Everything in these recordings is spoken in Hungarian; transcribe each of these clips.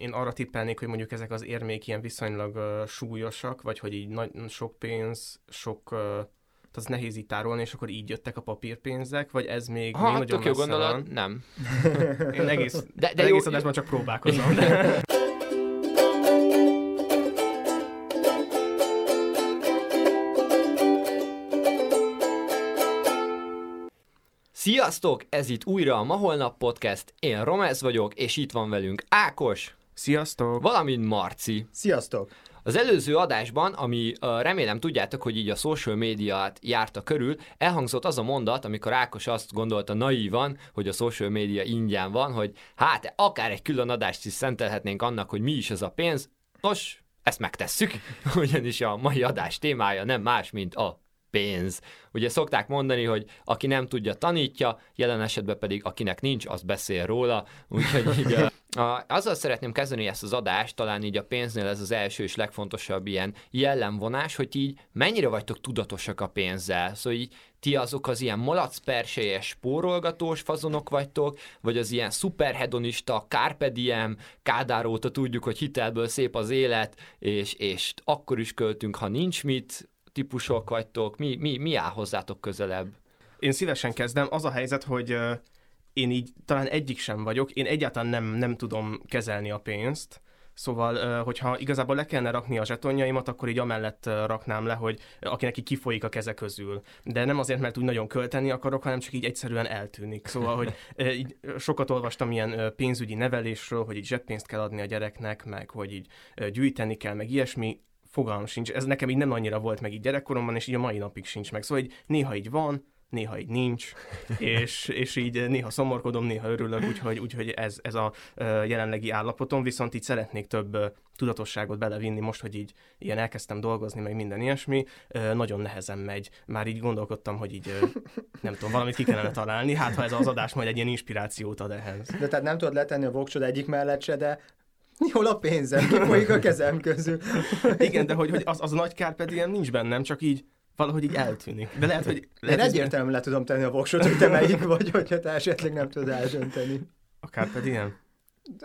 én arra tippelnék, hogy mondjuk ezek az érmék ilyen viszonylag uh, súlyosak, vagy hogy így nagy, sok pénz, sok uh, az nehéz így tárolni, és akkor így jöttek a papírpénzek, vagy ez még, ha, még nagyon jó gondolat, van? nem. Én egész, de, de egész jó, adásban csak próbálkozom. Sziasztok! Ez itt újra a Ma Holnap Podcast. Én Romez vagyok, és itt van velünk Ákos. Sziasztok! Valamint Marci. Sziasztok! Az előző adásban, ami remélem tudjátok, hogy így a social médiát járta körül, elhangzott az a mondat, amikor Ákos azt gondolta naívan, hogy a social média ingyen van, hogy hát akár egy külön adást is szentelhetnénk annak, hogy mi is ez a pénz. Nos, ezt megtesszük, ugyanis a mai adás témája nem más, mint a pénz. Ugye szokták mondani, hogy aki nem tudja, tanítja, jelen esetben pedig akinek nincs, az beszél róla, úgyhogy így a, azzal szeretném kezdeni ezt az adást, talán így a pénznél ez az első és legfontosabb ilyen jellemvonás, hogy így mennyire vagytok tudatosak a pénzzel. Szóval így ti azok az ilyen malacperselyes, spórolgatós fazonok vagytok, vagy az ilyen szuperhedonista, carpe diem, Kádár óta tudjuk, hogy hitelből szép az élet, és, és akkor is költünk, ha nincs mit, típusok vagytok, mi, mi, mi áll hozzátok közelebb? Én szívesen kezdem. Az a helyzet, hogy én így talán egyik sem vagyok, én egyáltalán nem, nem tudom kezelni a pénzt, Szóval, hogyha igazából le kellene rakni a zsetonjaimat, akkor így amellett raknám le, hogy akinek így kifolyik a keze közül. De nem azért, mert úgy nagyon költeni akarok, hanem csak így egyszerűen eltűnik. Szóval, hogy így sokat olvastam ilyen pénzügyi nevelésről, hogy így zseppénzt kell adni a gyereknek, meg hogy így gyűjteni kell, meg ilyesmi fogalm sincs. Ez nekem így nem annyira volt meg így gyerekkoromban, és így a mai napig sincs meg. Szóval így néha így van, néha így nincs, és, és így néha szomorkodom, néha örülök, úgyhogy, úgyhogy ez, ez a jelenlegi állapotom, viszont így szeretnék több tudatosságot belevinni most, hogy így ilyen elkezdtem dolgozni, meg minden ilyesmi, nagyon nehezen megy. Már így gondolkodtam, hogy így nem tudom, valamit ki kellene találni, hát ha ez az adás majd egy ilyen inspirációt ad ehhez. De tehát nem tudod letenni a voksod egyik mellett se, de Hol a pénzem? Kifolyik a kezem közül. Igen, de hogy, hogy az, az a nagy kár pedig nincs bennem, csak így valahogy így eltűnik. De lehet, hogy... Lehet, Én egyértelműen le tudom tenni a voksot, hogy te melyik vagy, hogyha te esetleg nem tudod eldönteni. A Carpe Diem?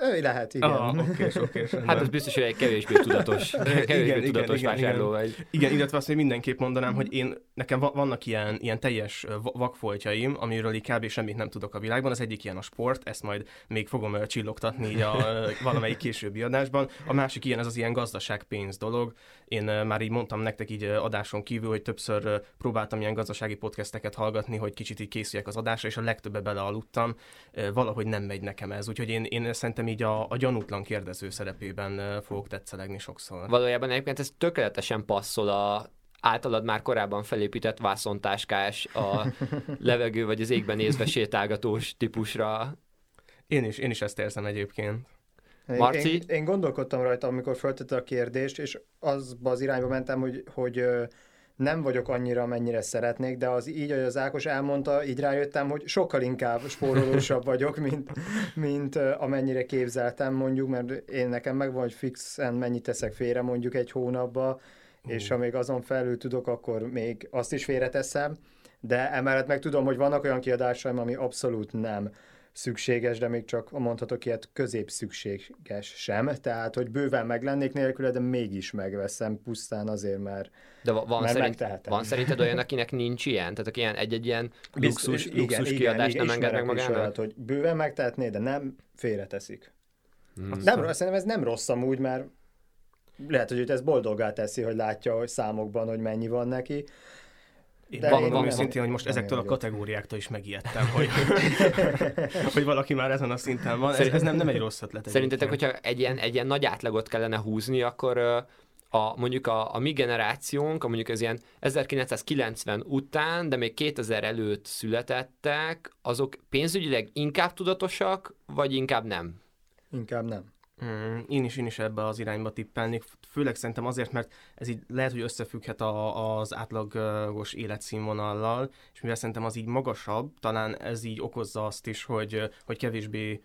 Ő lehet, igen. Ah, okés, okés, hát ez biztos, hogy egy kevésbé tudatos, kevésbé igen, tudatos igen, vásárló igen. vagy. Igen, illetve azt még mindenképp mondanám, hogy én, nekem vannak ilyen, ilyen teljes vakfoltjaim, amiről így kb. semmit nem tudok a világban. Az egyik ilyen a sport, ezt majd még fogom csillogtatni így a valamelyik későbbi adásban. A másik ilyen, ez az ilyen gazdaság-pénz dolog. Én már így mondtam nektek így adáson kívül, hogy többször próbáltam ilyen gazdasági podcasteket hallgatni, hogy kicsit így készüljek az adásra, és a legtöbbe belealudtam. Valahogy nem megy nekem ez. Úgyhogy én, én szerintem így a, a gyanútlan kérdező szerepében fogok tetszelegni sokszor. Valójában egyébként ez tökéletesen passzol a általad már korábban felépített vászontáskás, a levegő vagy az égben nézve sétálgatós típusra. Én is, én is ezt érzem egyébként. Marci? Én, én gondolkodtam rajta, amikor föltette a kérdést, és azba az irányba mentem, hogy, hogy nem vagyok annyira, mennyire szeretnék, de az így, hogy az Ákos elmondta, így rájöttem, hogy sokkal inkább spórolósabb vagyok, mint, mint amennyire képzeltem mondjuk, mert én nekem megvan, hogy fixen mennyit teszek félre mondjuk egy hónapba, és ha még azon felül tudok, akkor még azt is félreteszem, de emellett meg tudom, hogy vannak olyan kiadásaim, ami abszolút nem szükséges, de még csak mondhatok ilyet közép szükséges sem. Tehát, hogy bőven meglennék nélküle, de mégis megveszem pusztán azért, mert De van, mert szerint, van szerinted olyan, akinek nincs ilyen? Tehát aki ilyen, egy-egy ilyen luxus, Bizt, luxus igen, kiadást igen, nem enged meg magának? Olyat, hogy bőven megtehetné, de nem félreteszik. Hmm. Nem, szerintem ez nem rossz amúgy, mert lehet, hogy őt ez boldogá teszi, hogy látja hogy számokban, hogy mennyi van neki, de van, van őszintén, hogy most ezektől a kategóriáktól is megijedtem, hogy, hogy valaki már ezen a szinten van. Ez, ez nem, nem egy rossz ötlet. Szerintetek, hogyha egy ilyen, egy ilyen nagy átlagot kellene húzni, akkor a, mondjuk a, a mi generációnk, a mondjuk ez ilyen 1990 után, de még 2000 előtt születettek, azok pénzügyileg inkább tudatosak, vagy inkább nem? Inkább nem. Mm, én is, én is ebbe az irányba tippelnék, főleg szerintem azért, mert ez így lehet, hogy összefügghet a, az átlagos életszínvonallal, és mivel szerintem az így magasabb, talán ez így okozza azt is, hogy, hogy kevésbé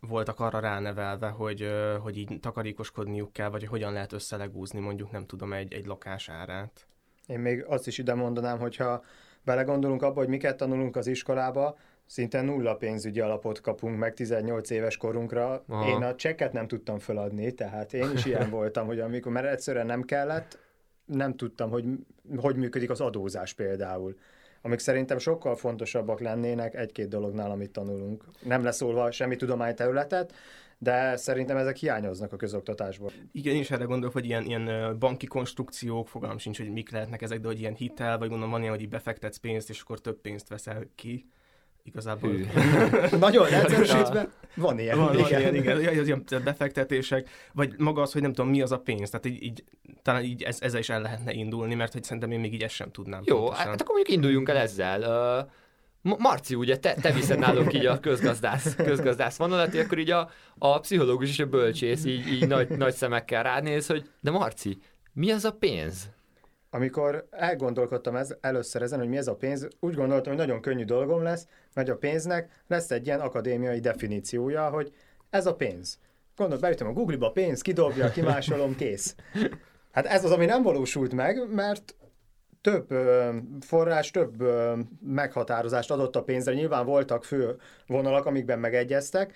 voltak arra ránevelve, hogy, hogy így takarékoskodniuk kell, vagy hogy hogyan lehet összelegúzni mondjuk, nem tudom, egy, egy lakás árát. Én még azt is ide mondanám, hogyha belegondolunk abba, hogy miket tanulunk az iskolába, szinte nulla pénzügyi alapot kapunk meg 18 éves korunkra. Aha. Én a csekket nem tudtam feladni, tehát én is ilyen voltam, hogy amikor, mert egyszerűen nem kellett, nem tudtam, hogy hogy működik az adózás például. Amik szerintem sokkal fontosabbak lennének egy-két dolognál, amit tanulunk. Nem leszólva semmi tudományterületet, de szerintem ezek hiányoznak a közoktatásból. Igen, én is erre gondolok, hogy ilyen, ilyen banki konstrukciók, fogalmam sincs, hogy mik lehetnek ezek, de hogy ilyen hitel, vagy gondolom van ilyen, hogy befektetsz pénzt, és akkor több pénzt veszel ki. Igazából. Hű. Nagyon leegyszerűsítve, van ilyen. Van, van ilyen, igen, ja, az ilyen befektetések, vagy maga az, hogy nem tudom, mi az a pénz, tehát így, így talán így ez, ezzel is el lehetne indulni, mert hogy szerintem én még így ezt sem tudnám. Jó, pontosan. hát akkor mondjuk induljunk el ezzel. Uh, Ma- Marci, ugye te, te viszed nálunk így a közgazdász, közgazdász vonalat, és akkor így a, a pszichológus és a bölcsész így, így nagy, nagy szemekkel ránéz, hogy de Marci, mi az a pénz? Amikor elgondolkodtam ez, először ezen, hogy mi ez a pénz, úgy gondoltam, hogy nagyon könnyű dolgom lesz, mert a pénznek lesz egy ilyen akadémiai definíciója, hogy ez a pénz. Gondolt, beütöm a Google-ba pénz, kidobja, kimásolom, kész. Hát ez az, ami nem valósult meg, mert több forrás, több meghatározást adott a pénzre. Nyilván voltak fő vonalak, amikben megegyeztek,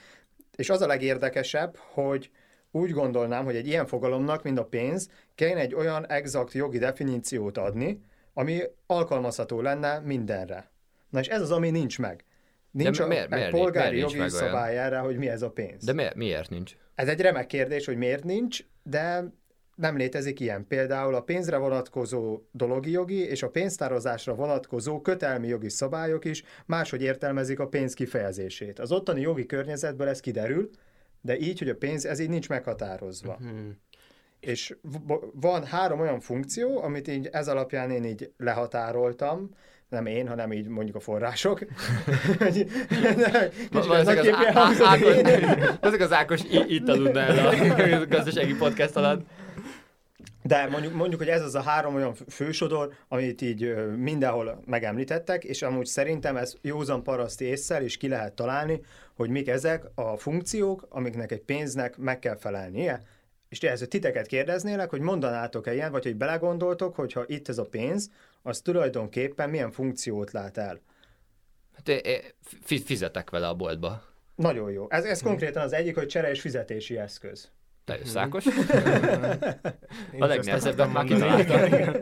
és az a legérdekesebb, hogy úgy gondolnám, hogy egy ilyen fogalomnak, mint a pénz, kéne egy olyan exakt jogi definíciót adni, ami alkalmazható lenne mindenre. Na és ez az, ami nincs meg. Nincs a, miért- egy miért- polgári miért jogi olyan? szabály erre, hogy mi ez a pénz. De miért, miért nincs? Ez egy remek kérdés, hogy miért nincs, de nem létezik ilyen. Például a pénzre vonatkozó dologi jogi és a pénztározásra vonatkozó kötelmi jogi szabályok is máshogy értelmezik a pénz kifejezését. Az ottani jogi környezetből ez kiderül, de így, hogy a pénz, ez így nincs meghatározva. Hmm. És van három olyan funkció, amit így ez alapján én így lehatároltam, nem én, hanem így mondjuk a források. Valószínűleg az, Ákos, itt aludna el a gazdasági podcast alatt. De mondjuk, mondjuk, hogy ez az a három olyan fősodor, amit így mindenhol megemlítettek, és amúgy szerintem ez józan paraszti észsel is ki lehet találni, hogy mik ezek a funkciók, amiknek egy pénznek meg kell felelnie. És ehhez titeket kérdeznélek, hogy mondanátok-e ilyen, vagy hogy belegondoltok, hogyha itt ez a pénz, az tulajdonképpen milyen funkciót lát el. Hát, é- é- fi- fizetek vele a boltba. Nagyon jó. Ez, ez konkrétan az egyik, hogy csere és fizetési eszköz. Te jössz, Ákos? Én A legnehezebbet már kitaláltam.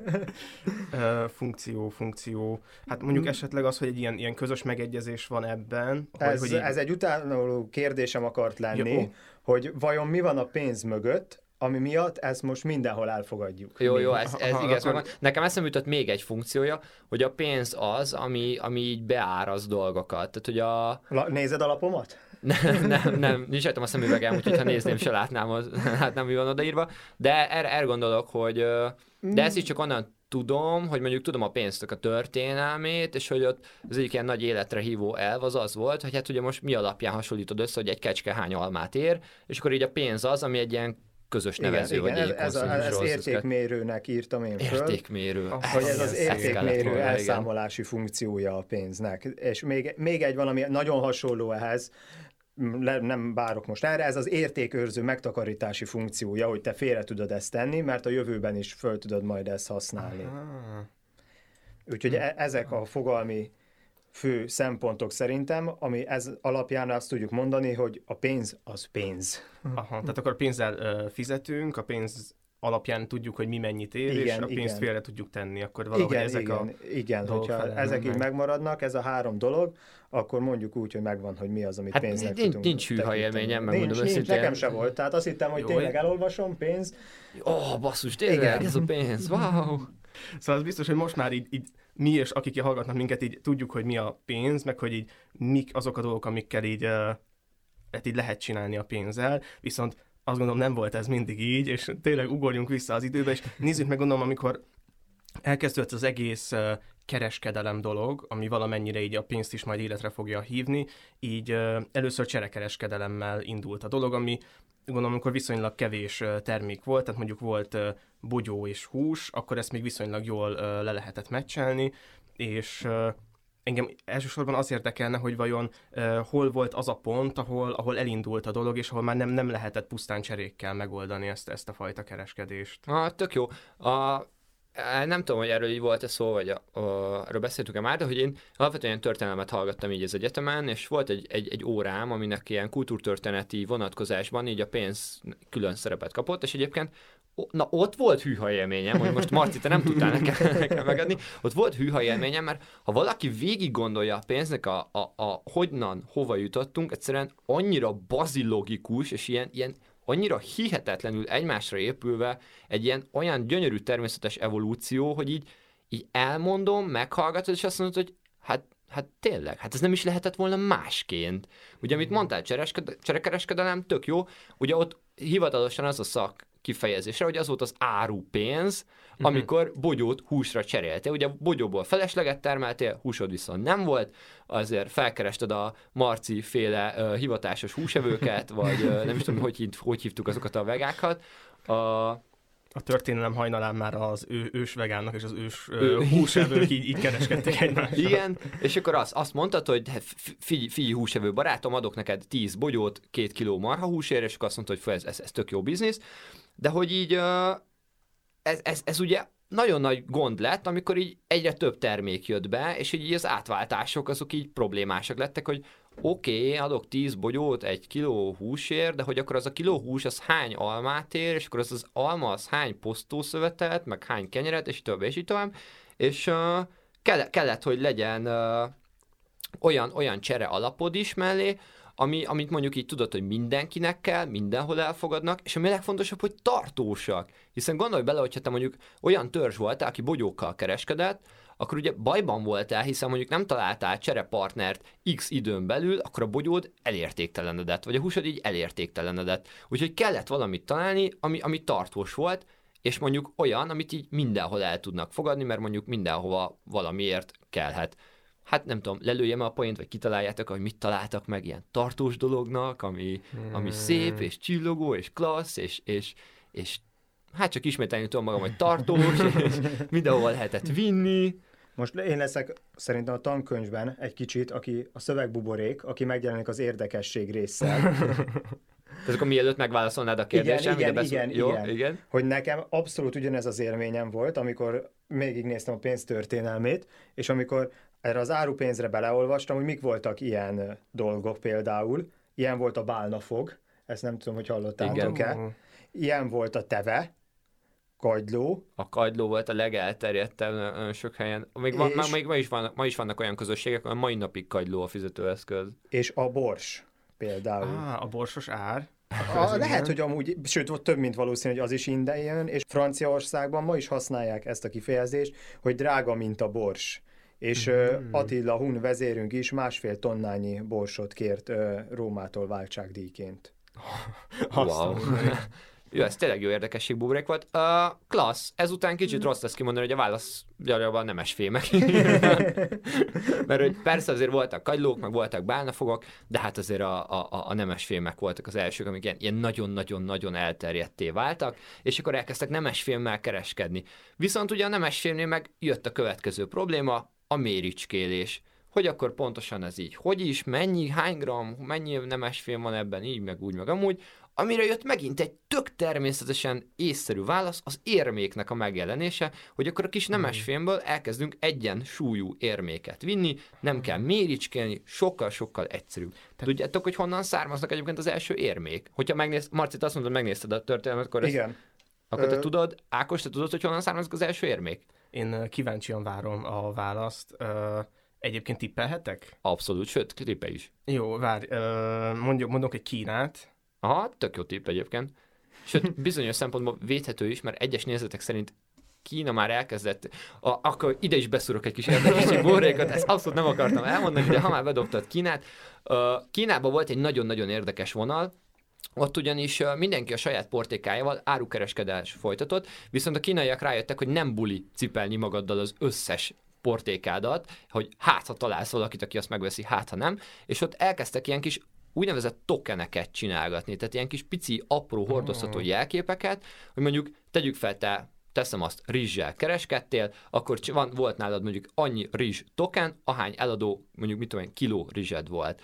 Funkció, funkció. Hát mondjuk esetleg az, hogy egy ilyen, ilyen közös megegyezés van ebben, hogy, Ez, hogy így, ez egy utánoló kérdésem akart lenni, Jó. hogy vajon mi van a pénz mögött, ami miatt ezt most mindenhol elfogadjuk. Jó, jó, ez, ez igaz. akkor-. Nekem eszembe jutott még egy funkciója, hogy a pénz az, ami, ami így beáraz dolgokat. Tehát, hogy a... La, nézed a lapomat? Nem, nem, nem, nincs rajtam a szemüvegem, úgyhogy ha nézném, se látnám, az, nem mi van odaírva. De erre, erre gondolok, hogy... De ezt is csak onnan tudom, hogy mondjuk tudom a pénztök a történelmét, és hogy ott az egyik ilyen nagy életre hívó elv az az volt, hogy hát ugye most mi alapján hasonlítod össze, hogy egy kecske hány almát ér, és akkor így a pénz az, ami egy ilyen közös nevező, igen, vagy igen, egy ez, a, ez rozzuszkat. értékmérőnek írtam én föl. Értékmérő. Ah, hogy ez az értékmérő volna, igen. elszámolási funkciója a pénznek. És még, még egy valami nagyon hasonló ehhez, le, nem bárok most erre, ez az értékőrző megtakarítási funkciója, hogy te félre tudod ezt tenni, mert a jövőben is föl tudod majd ezt használni. Ah. Úgyhogy e- ezek a fogalmi fő szempontok szerintem, ami ez alapján azt tudjuk mondani, hogy a pénz az pénz. Aha, tehát akkor pénzzel ö, fizetünk, a pénz alapján tudjuk, hogy mi mennyit ér, és Igen, a pénzt igen. félre tudjuk tenni, akkor valahogy igen, ezek igen, a... igen dolgok hogyha ezek így meg. megmaradnak, ez a három dolog, akkor mondjuk úgy, hogy megvan, hogy mi az, amit Hát pénznek nincs- tudunk nincs hűha élményem, nincs, megmondom nincs, őszintén. nekem se volt, tehát azt hittem, hogy Jó, tényleg elolvasom, pénz, Ó, oh, basszus, tényleg, Igen. ez a pénz, wow! Szóval az biztos, hogy most már így, így mi és akik hallgatnak minket, így tudjuk, hogy mi a pénz, meg hogy így mik azok a dolgok, amikkel így, hát így lehet csinálni a pénzzel, viszont azt gondolom nem volt ez mindig így, és tényleg ugorjunk vissza az időbe, és nézzük meg gondolom, amikor elkezdődött az egész kereskedelem dolog, ami valamennyire így a pénzt is majd életre fogja hívni, így először cserekereskedelemmel indult a dolog, ami gondolom, amikor viszonylag kevés termék volt, tehát mondjuk volt bogyó és hús, akkor ezt még viszonylag jól le lehetett meccselni, és engem elsősorban az érdekelne, hogy vajon hol volt az a pont, ahol, ahol elindult a dolog, és ahol már nem, nem lehetett pusztán cserékkel megoldani ezt, ezt a fajta kereskedést. Ah, tök jó. A, nem tudom, hogy erről így volt-e szó, vagy a, a, erről beszéltünk-e már, de hogy én alapvetően történelmet hallgattam így az egyetemen, és volt egy, egy, egy órám, aminek ilyen kultúrtörténeti vonatkozásban így a pénz külön szerepet kapott, és egyébként na ott volt hűha élményem, hogy most Marci, te nem tudtál nekem, nekem megadni, ott volt hűha élményem, mert ha valaki végig gondolja a pénznek a, a, a hogyan, hova jutottunk, egyszerűen annyira bazilogikus, és ilyen, ilyen annyira hihetetlenül egymásra épülve egy ilyen olyan gyönyörű természetes evolúció, hogy így, így elmondom, meghallgatod, és azt mondod, hogy hát Hát tényleg, hát ez nem is lehetett volna másként. Ugye, amit mondtál, cserekereskedelem, tök jó. Ugye ott hivatalosan az a szak kifejezésre, hogy az volt az áru pénz, mhm. Amikor bogyót húsra cseréltél. Ugye bogyóból felesleget termeltél, húsod viszont nem volt, azért felkerested a Marci féle uh, hivatásos húsevőket, vagy uh, nem is tudom, hogy, hív, hogy hívtuk azokat a vegákat. A, a történelem hajnalán már az ő, ős vegánnak és az ős ő, húsevők így, így kereskedtek egymással. Igen, és akkor azt, azt mondtad, hogy figyelj, figyelj húsevő barátom, adok neked 10 bogyót, két kiló marha húsért, és akkor azt mondta, hogy ez, ez, ez tök jó biznisz, de hogy így ez, ez, ez ugye nagyon nagy gond lett, amikor így egyre több termék jött be, és így az átváltások azok így problémásak lettek, hogy oké, okay, adok 10 bogyót egy kiló húsért, de hogy akkor az a kiló hús az hány almát ér, és akkor az az alma az hány posztószövetet, meg hány kenyeret, és több, és így tovább. És uh, kellett, kellett, hogy legyen uh, olyan, olyan csere alapod is mellé, ami, amit mondjuk így tudod, hogy mindenkinek kell, mindenhol elfogadnak, és ami a legfontosabb, hogy tartósak. Hiszen gondolj bele, hogyha te mondjuk olyan törzs voltál, aki bogyókkal kereskedett, akkor ugye bajban voltál, hiszen mondjuk nem találtál cserepartnert x időn belül, akkor a bogyód elértéktelenedett, vagy a húsod így elértéktelenedett. Úgyhogy kellett valamit találni, ami, ami tartós volt, és mondjuk olyan, amit így mindenhol el tudnak fogadni, mert mondjuk mindenhova valamiért kellhet hát nem tudom, lelőjem a poént, vagy kitaláljátok, hogy mit találtak meg ilyen tartós dolognak, ami, ami szép, és csillogó, és klassz, és, és, és hát csak ismételni tudom magam, hogy tartós, és mindenhol lehetett vinni. Most én leszek szerintem a tankönyvben egy kicsit, aki a szövegbuborék, aki megjelenik az érdekesség résszel. Tehát akkor mielőtt megválaszolnád a kérdésem, igen, igen, beszél... igen, Jó, igen. igen. Hogy nekem abszolút ugyanez az élményem volt, amikor végignéztem a pénztörténelmét, és amikor erre az árupénzre beleolvastam, hogy mik voltak ilyen dolgok például. Ilyen volt a bálnafog, ezt nem tudom, hogy hallottátok-e. Ilyen volt a teve, kagyló. A kagyló volt a legelterjedtebb nagyon sok helyen. Még, és, ma, még ma, is vannak, ma is vannak olyan közösségek, ahol mai napig kagyló a fizetőeszköz. És a bors például. Ah, a borsos ár. A, lehet, hogy amúgy, sőt, volt több, mint valószínű, hogy az is innen jön, és Franciaországban ma is használják ezt a kifejezést, hogy drága, mint a bors és mm-hmm. Attila Hun vezérünk is másfél tonnányi borsot kért Rómától váltságdíjként. wow. Jó, ez tényleg jó érdekesség bubrék volt. Uh, klassz. Ezután kicsit rossz lesz kimondani, hogy a válasz gyarjában nemes fémek. Mert hogy persze azért voltak kagylók, meg voltak bálnafogok, de hát azért a, a, a nemes fémek voltak az elsők, amik ilyen, ilyen nagyon-nagyon-nagyon elterjedté váltak, és akkor elkezdtek nemes fémmel kereskedni. Viszont ugye a nemes fémnél meg jött a következő probléma, a méricskélés. Hogy akkor pontosan ez így? Hogy is, mennyi, hány gram, mennyi nemes film van ebben, így, meg úgy, meg amúgy. Amire jött megint egy tök természetesen észszerű válasz, az érméknek a megjelenése, hogy akkor a kis nemes hmm. filmből elkezdünk egyen súlyú érméket vinni, nem kell méricskélni, sokkal-sokkal egyszerűbb. Te... Tudjátok, hogy honnan származnak egyébként az első érmék? Hogyha megnéz, Marcit azt mondod, megnézted a történelmet, akkor Igen. Ezt, akkor te Ö... tudod, Ákos, te tudod, hogy honnan származnak az első érmék? Én kíváncsian várom a választ. Egyébként tippelhetek? Abszolút, sőt, tippe is. Jó, várj, mondjuk, mondok egy Kínát. Aha, tök jó tipp egyébként. Sőt, bizonyos szempontból védhető is, mert egyes nézetek szerint Kína már elkezdett, a, akkor ide is beszúrok egy kis érdekesség borrékat, ezt abszolút nem akartam elmondani, de ha már bedobtad Kínát, uh, Kínában volt egy nagyon-nagyon érdekes vonal, ott ugyanis mindenki a saját portékájával árukereskedés folytatott, viszont a kínaiak rájöttek, hogy nem buli cipelni magaddal az összes portékádat, hogy hát ha találsz valakit, aki azt megveszi, hát ha nem, és ott elkezdtek ilyen kis úgynevezett tokeneket csinálgatni, tehát ilyen kis pici, apró hordozható jelképeket, hogy mondjuk tegyük fel, te teszem azt, rizssel kereskedtél, akkor van, volt nálad mondjuk annyi rizs token, ahány eladó, mondjuk mit tudom én, kiló rizsed volt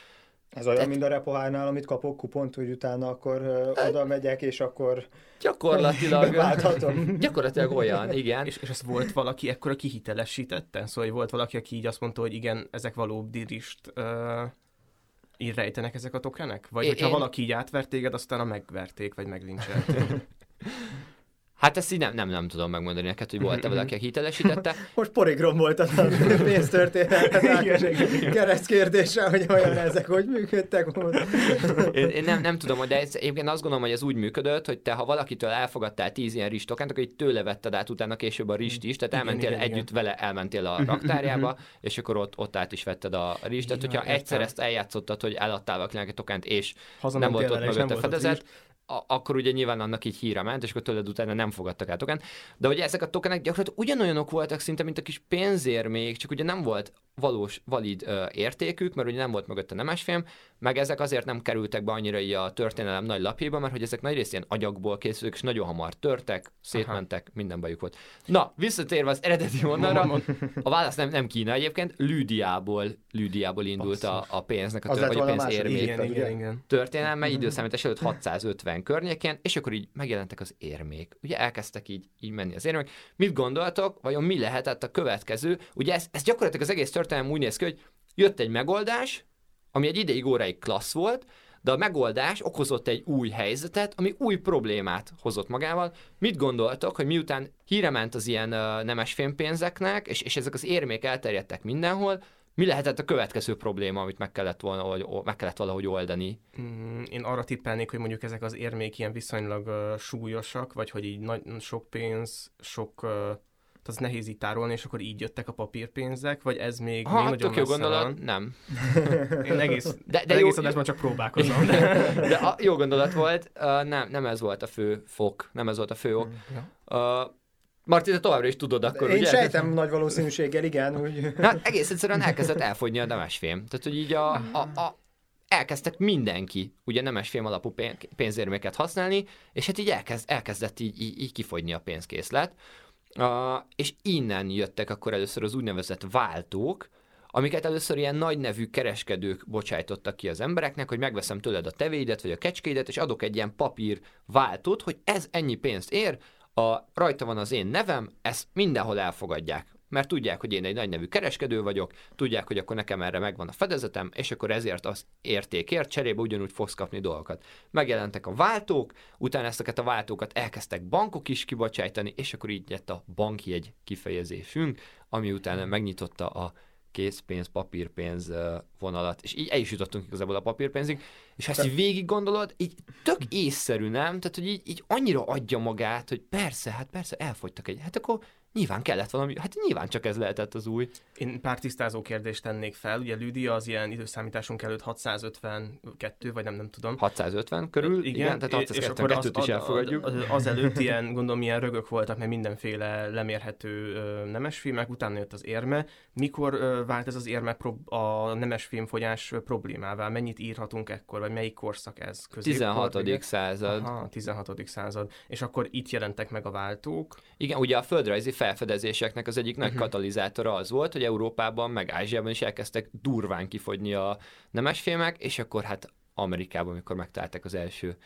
Ez olyan, mint a repohárnál, amit kapok kupont, hogy utána akkor uh, oda megyek, és akkor Gyakorlatilag, válthatom. gyakorlatilag olyan, igen. És, és ezt volt valaki ekkora kihitelesítette? Szóval volt valaki, aki így azt mondta, hogy igen, ezek valódi rist uh, így rejtenek ezek a tokenek? Vagy Én- hogyha én- valaki így átvert téged, aztán megverték, vagy meglincselték? Hát ezt így nem, nem, nem tudom megmondani neked, hogy volt-e valaki, aki hitelesítette. Most porigrom volt a egy kereszt kérdéssel, hogy olyan ezek, hogy működtek. Én, én nem, nem tudom, de ez, egyébként azt gondolom, hogy ez úgy működött, hogy te, ha valakitől elfogadtál tíz ilyen ristokent, akkor így tőle vetted át utána később a rist is, tehát Igen, elmentél igen, együtt vele, elmentél a raktárjába, és akkor ott, ott át is vetted a rist. Tehát, Igen, hogyha egyszer ezt eljátszottad, hogy eladtál valakinek egy tokent, és nem Hazamentél volt ott mögött a nem fedezet, akkor ugye nyilván annak így híre ment, és akkor tőled utána nem fogadtak el tokent. De ugye ezek a tokenek gyakorlatilag ugyanolyanok voltak szinte, mint a kis pénzérmék, csak ugye nem volt valós, valid ö, értékük, mert ugye nem volt mögött a nemesfilm, meg ezek azért nem kerültek be annyira így a történelem nagy lapjaiba, mert hogy ezek nagy részt ilyen agyagból készülők, és nagyon hamar törtek, szétmentek, minden bajuk volt. Na, visszatérve az eredeti vonalra, a válasz nem, nem Kína egyébként, Lüdiából, Lüdiából indult a, a pénznek, a tör, vagy a pénz érmék igen, igen, igen. történelme időszámítás előtt 650 környékén, és akkor így megjelentek az érmék. Ugye elkezdtek így, így menni az érmék. Mit gondoltok, vajon mi lehetett a következő? Ugye ez, ez gyakorlatilag az egész történelem úgy néz ki, hogy jött egy megoldás, ami egy ideig óráig klassz volt, de a megoldás okozott egy új helyzetet, ami új problémát hozott magával. Mit gondoltok, hogy miután híre ment az ilyen nemes fémpénzeknek, és, és ezek az érmék elterjedtek mindenhol, mi lehetett a következő probléma, amit meg kellett, volna, vagy, meg kellett valahogy oldani? Mm, Én arra tippelnék, hogy mondjuk ezek az érmék ilyen viszonylag uh, súlyosak, vagy hogy így nagy, sok pénz, sok... az nehéz így tárolni, és akkor így jöttek a papírpénzek, vagy ez még, még Ha, nagyon tök jó gondolat, van. nem. Én egész, De- de, jó- egész adásban csak próbálkozom. De... De a, jó gondolat volt, uh, nem, nem ez volt a fő fok, nem ez volt a fő ok. Uh, Marti, te továbbra is tudod akkor, Én ugye? sejtem nagy valószínűséggel, igen, hogy Hát egész egyszerűen elkezdett elfogyni a nemesfém. Tehát, hogy így a, a, a elkezdtek mindenki ugye nemesfém alapú pén- pénzérméket használni, és hát így elkezd, elkezdett így, így, így kifogyni a pénzkészlet. Uh, és innen jöttek akkor először az úgynevezett váltók, amiket először ilyen nagy nevű kereskedők bocsájtottak ki az embereknek, hogy megveszem tőled a tevéidet, vagy a kecskédet, és adok egy ilyen papír váltót, hogy ez ennyi pénzt ér, a, rajta van az én nevem, ezt mindenhol elfogadják. Mert tudják, hogy én egy nagy nevű kereskedő vagyok, tudják, hogy akkor nekem erre megvan a fedezetem, és akkor ezért az értékért cserébe ugyanúgy fogsz kapni dolgokat. Megjelentek a váltók, utána ezeket a váltókat elkezdtek bankok is kibocsájtani, és akkor így lett a bankjegy kifejezésünk, ami utána megnyitotta a készpénz, papírpénz vonalat, és így el is jutottunk igazából a papírpénzig, és ha ezt így végig gondolod, így tök észszerű, nem? Tehát, hogy így, így annyira adja magát, hogy persze, hát persze elfogytak egy, hát akkor nyilván kellett valami, hát nyilván csak ez lehetett az új. Én pár tisztázó kérdést tennék fel. Ugye Lüdia az ilyen időszámításunk előtt 652, vagy nem, nem tudom. 650 körül, igen, igen tehát és akkor 652-t is elfogadjuk. Az, az előtt ilyen, gondolom, ilyen rögök voltak, mert mindenféle lemérhető nemesfilmek, utána jött az érme. Mikor vált ez az érme a nemesfilmfogyás ö, problémává? Mennyit írhatunk ekkor, vagy melyik korszak ez? Középkor, 16. ugye? század. Aha, 16. század. És akkor itt jelentek meg a váltók. Igen, ugye a földrajzi felfedezéseknek az egyik nagy Mhm. katalizátora az volt, hogy Európában, meg Ázsiában is elkezdtek durván kifogyni a nemesfémek, és akkor hát Amerikában, amikor megtalálták az első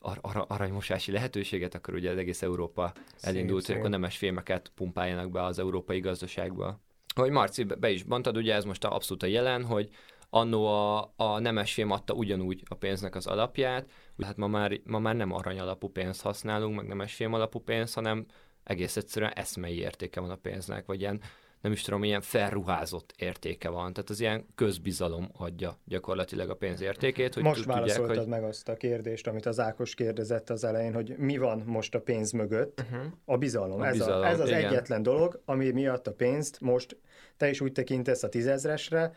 ar- ar- aranymosási lehetőséget, akkor ugye az egész Európa elindult, szép. hogy akkor nemes fémeket pumpáljanak be az európai gazdaságba. Hogy Marci, be- is mondtad, ugye ez most a abszolút a jelen, hogy annó a, a nemesfém adta ugyanúgy a pénznek az alapját, hát ma már, ma már nem arany alapú pénzt használunk, meg nemesfém alapú pénzt, hanem egész egyszerűen eszmei értéke van a pénznek, vagy ilyen, nem is tudom, ilyen felruházott értéke van. Tehát az ilyen közbizalom adja gyakorlatilag a pénz értékét, hogy most tudják, válaszoltad hogy meg azt a kérdést, amit az Ákos kérdezett az elején, hogy mi van most a pénz mögött. Uh-huh. A bizalom. A ez, bizalom, a, ez az igen. egyetlen dolog, ami miatt a pénzt most te is úgy tekintesz a tízezresre,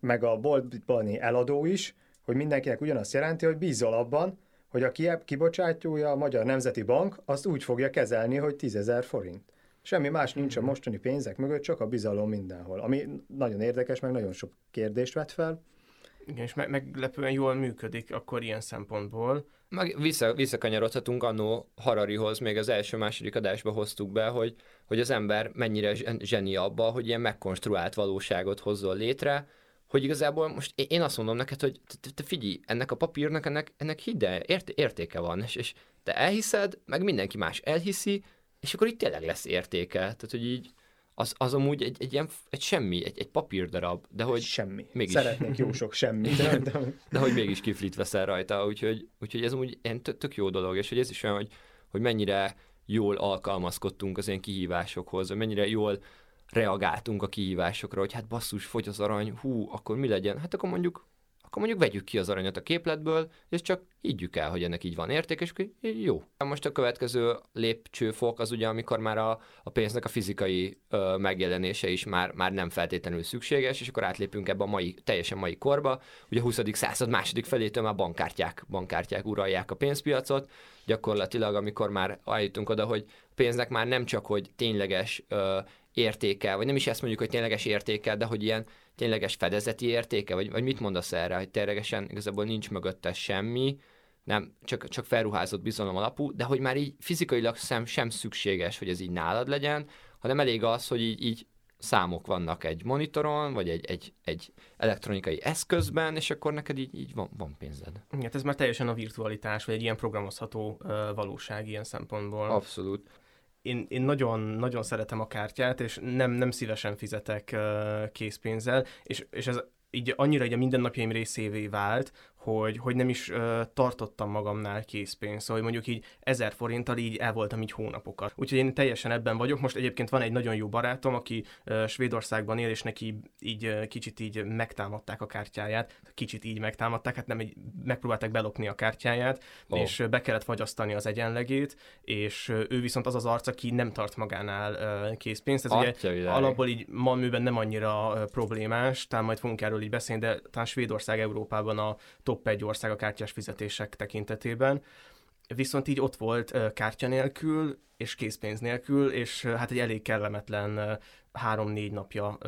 meg a boltbani eladó is, hogy mindenkinek ugyanazt jelenti, hogy bízol abban, hogy a ki- kibocsátója a Magyar Nemzeti Bank azt úgy fogja kezelni, hogy 10 forint. Semmi más nincs a mostani pénzek mögött, csak a bizalom mindenhol. Ami nagyon érdekes, meg nagyon sok kérdést vet fel. Igen, és me- meglepően jól működik akkor ilyen szempontból. Meg vissza, visszakanyarodhatunk annó Hararihoz, még az első-második adásba hoztuk be, hogy, hogy az ember mennyire zsen- zseni abba, hogy ilyen megkonstruált valóságot hozzon létre, hogy igazából most én azt mondom neked, hogy te, te figyelj, ennek a papírnak, ennek, ennek hide, ért, értéke van, és, és te elhiszed, meg mindenki más elhiszi, és akkor itt tényleg lesz értéke. Tehát, hogy így az, az amúgy egy, egy ilyen, egy semmi, egy, egy papírdarab, de hogy... Semmi. Mégis. Szeretnék jó sok semmit. De, de... de hogy mégis kiflit veszel rajta, úgyhogy, úgyhogy ez úgy ilyen tök, jó dolog, és hogy ez is olyan, hogy, hogy mennyire jól alkalmazkodtunk az ilyen kihívásokhoz, vagy mennyire jól reagáltunk a kihívásokra, hogy hát basszus, fogy az arany, hú, akkor mi legyen? Hát akkor mondjuk akkor mondjuk vegyük ki az aranyat a képletből, és csak higgyük el, hogy ennek így van érték, és jó. Most a következő lépcsőfok az ugye, amikor már a, a pénznek a fizikai ö, megjelenése is már, már nem feltétlenül szükséges, és akkor átlépünk ebbe a mai, teljesen mai korba. Ugye a 20. század második felétől már bankkártyák, bankkártyák uralják a pénzpiacot, gyakorlatilag, amikor már eljutunk oda, hogy pénznek már nem csak, hogy tényleges ö, értéke, vagy nem is ezt mondjuk, hogy tényleges értéke, de hogy ilyen tényleges fedezeti értéke, vagy, vagy mit mondasz erre, hogy ténylegesen igazából nincs mögötte semmi, nem, csak, csak felruházott bizalom alapú, de hogy már így fizikailag sem, sem szükséges, hogy ez így nálad legyen, hanem elég az, hogy így, így számok vannak egy monitoron, vagy egy, egy, egy elektronikai eszközben, és akkor neked így, így van, van pénzed. Igen, ez már teljesen a virtualitás, vagy egy ilyen programozható uh, valóság ilyen szempontból. Abszolút én, én nagyon, nagyon szeretem a kártyát, és nem, nem szívesen fizetek uh, készpénzzel, és, és ez így annyira így a mindennapjaim részévé vált, hogy, hogy nem is uh, tartottam magamnál készpénzt, szóval hogy mondjuk így ezer forinttal így el voltam így hónapokat. Úgyhogy én teljesen ebben vagyok. Most egyébként van egy nagyon jó barátom, aki uh, Svédországban él, és neki így uh, kicsit így megtámadták a kártyáját. Kicsit így megtámadták, hát nem egy, megpróbálták belopni a kártyáját, oh. és be kellett fagyasztani az egyenlegét, és ő viszont az az arc, aki nem tart magánál uh, készpénzt. Ez Atya ugye világ. alapból így Malműben nem annyira uh, problémás, talán majd fogunk erről így beszélni, de talán Svédország Európában a top top egy ország a kártyás fizetések tekintetében. Viszont így ott volt kártya nélkül, és készpénz nélkül, és hát egy elég kellemetlen három-négy napja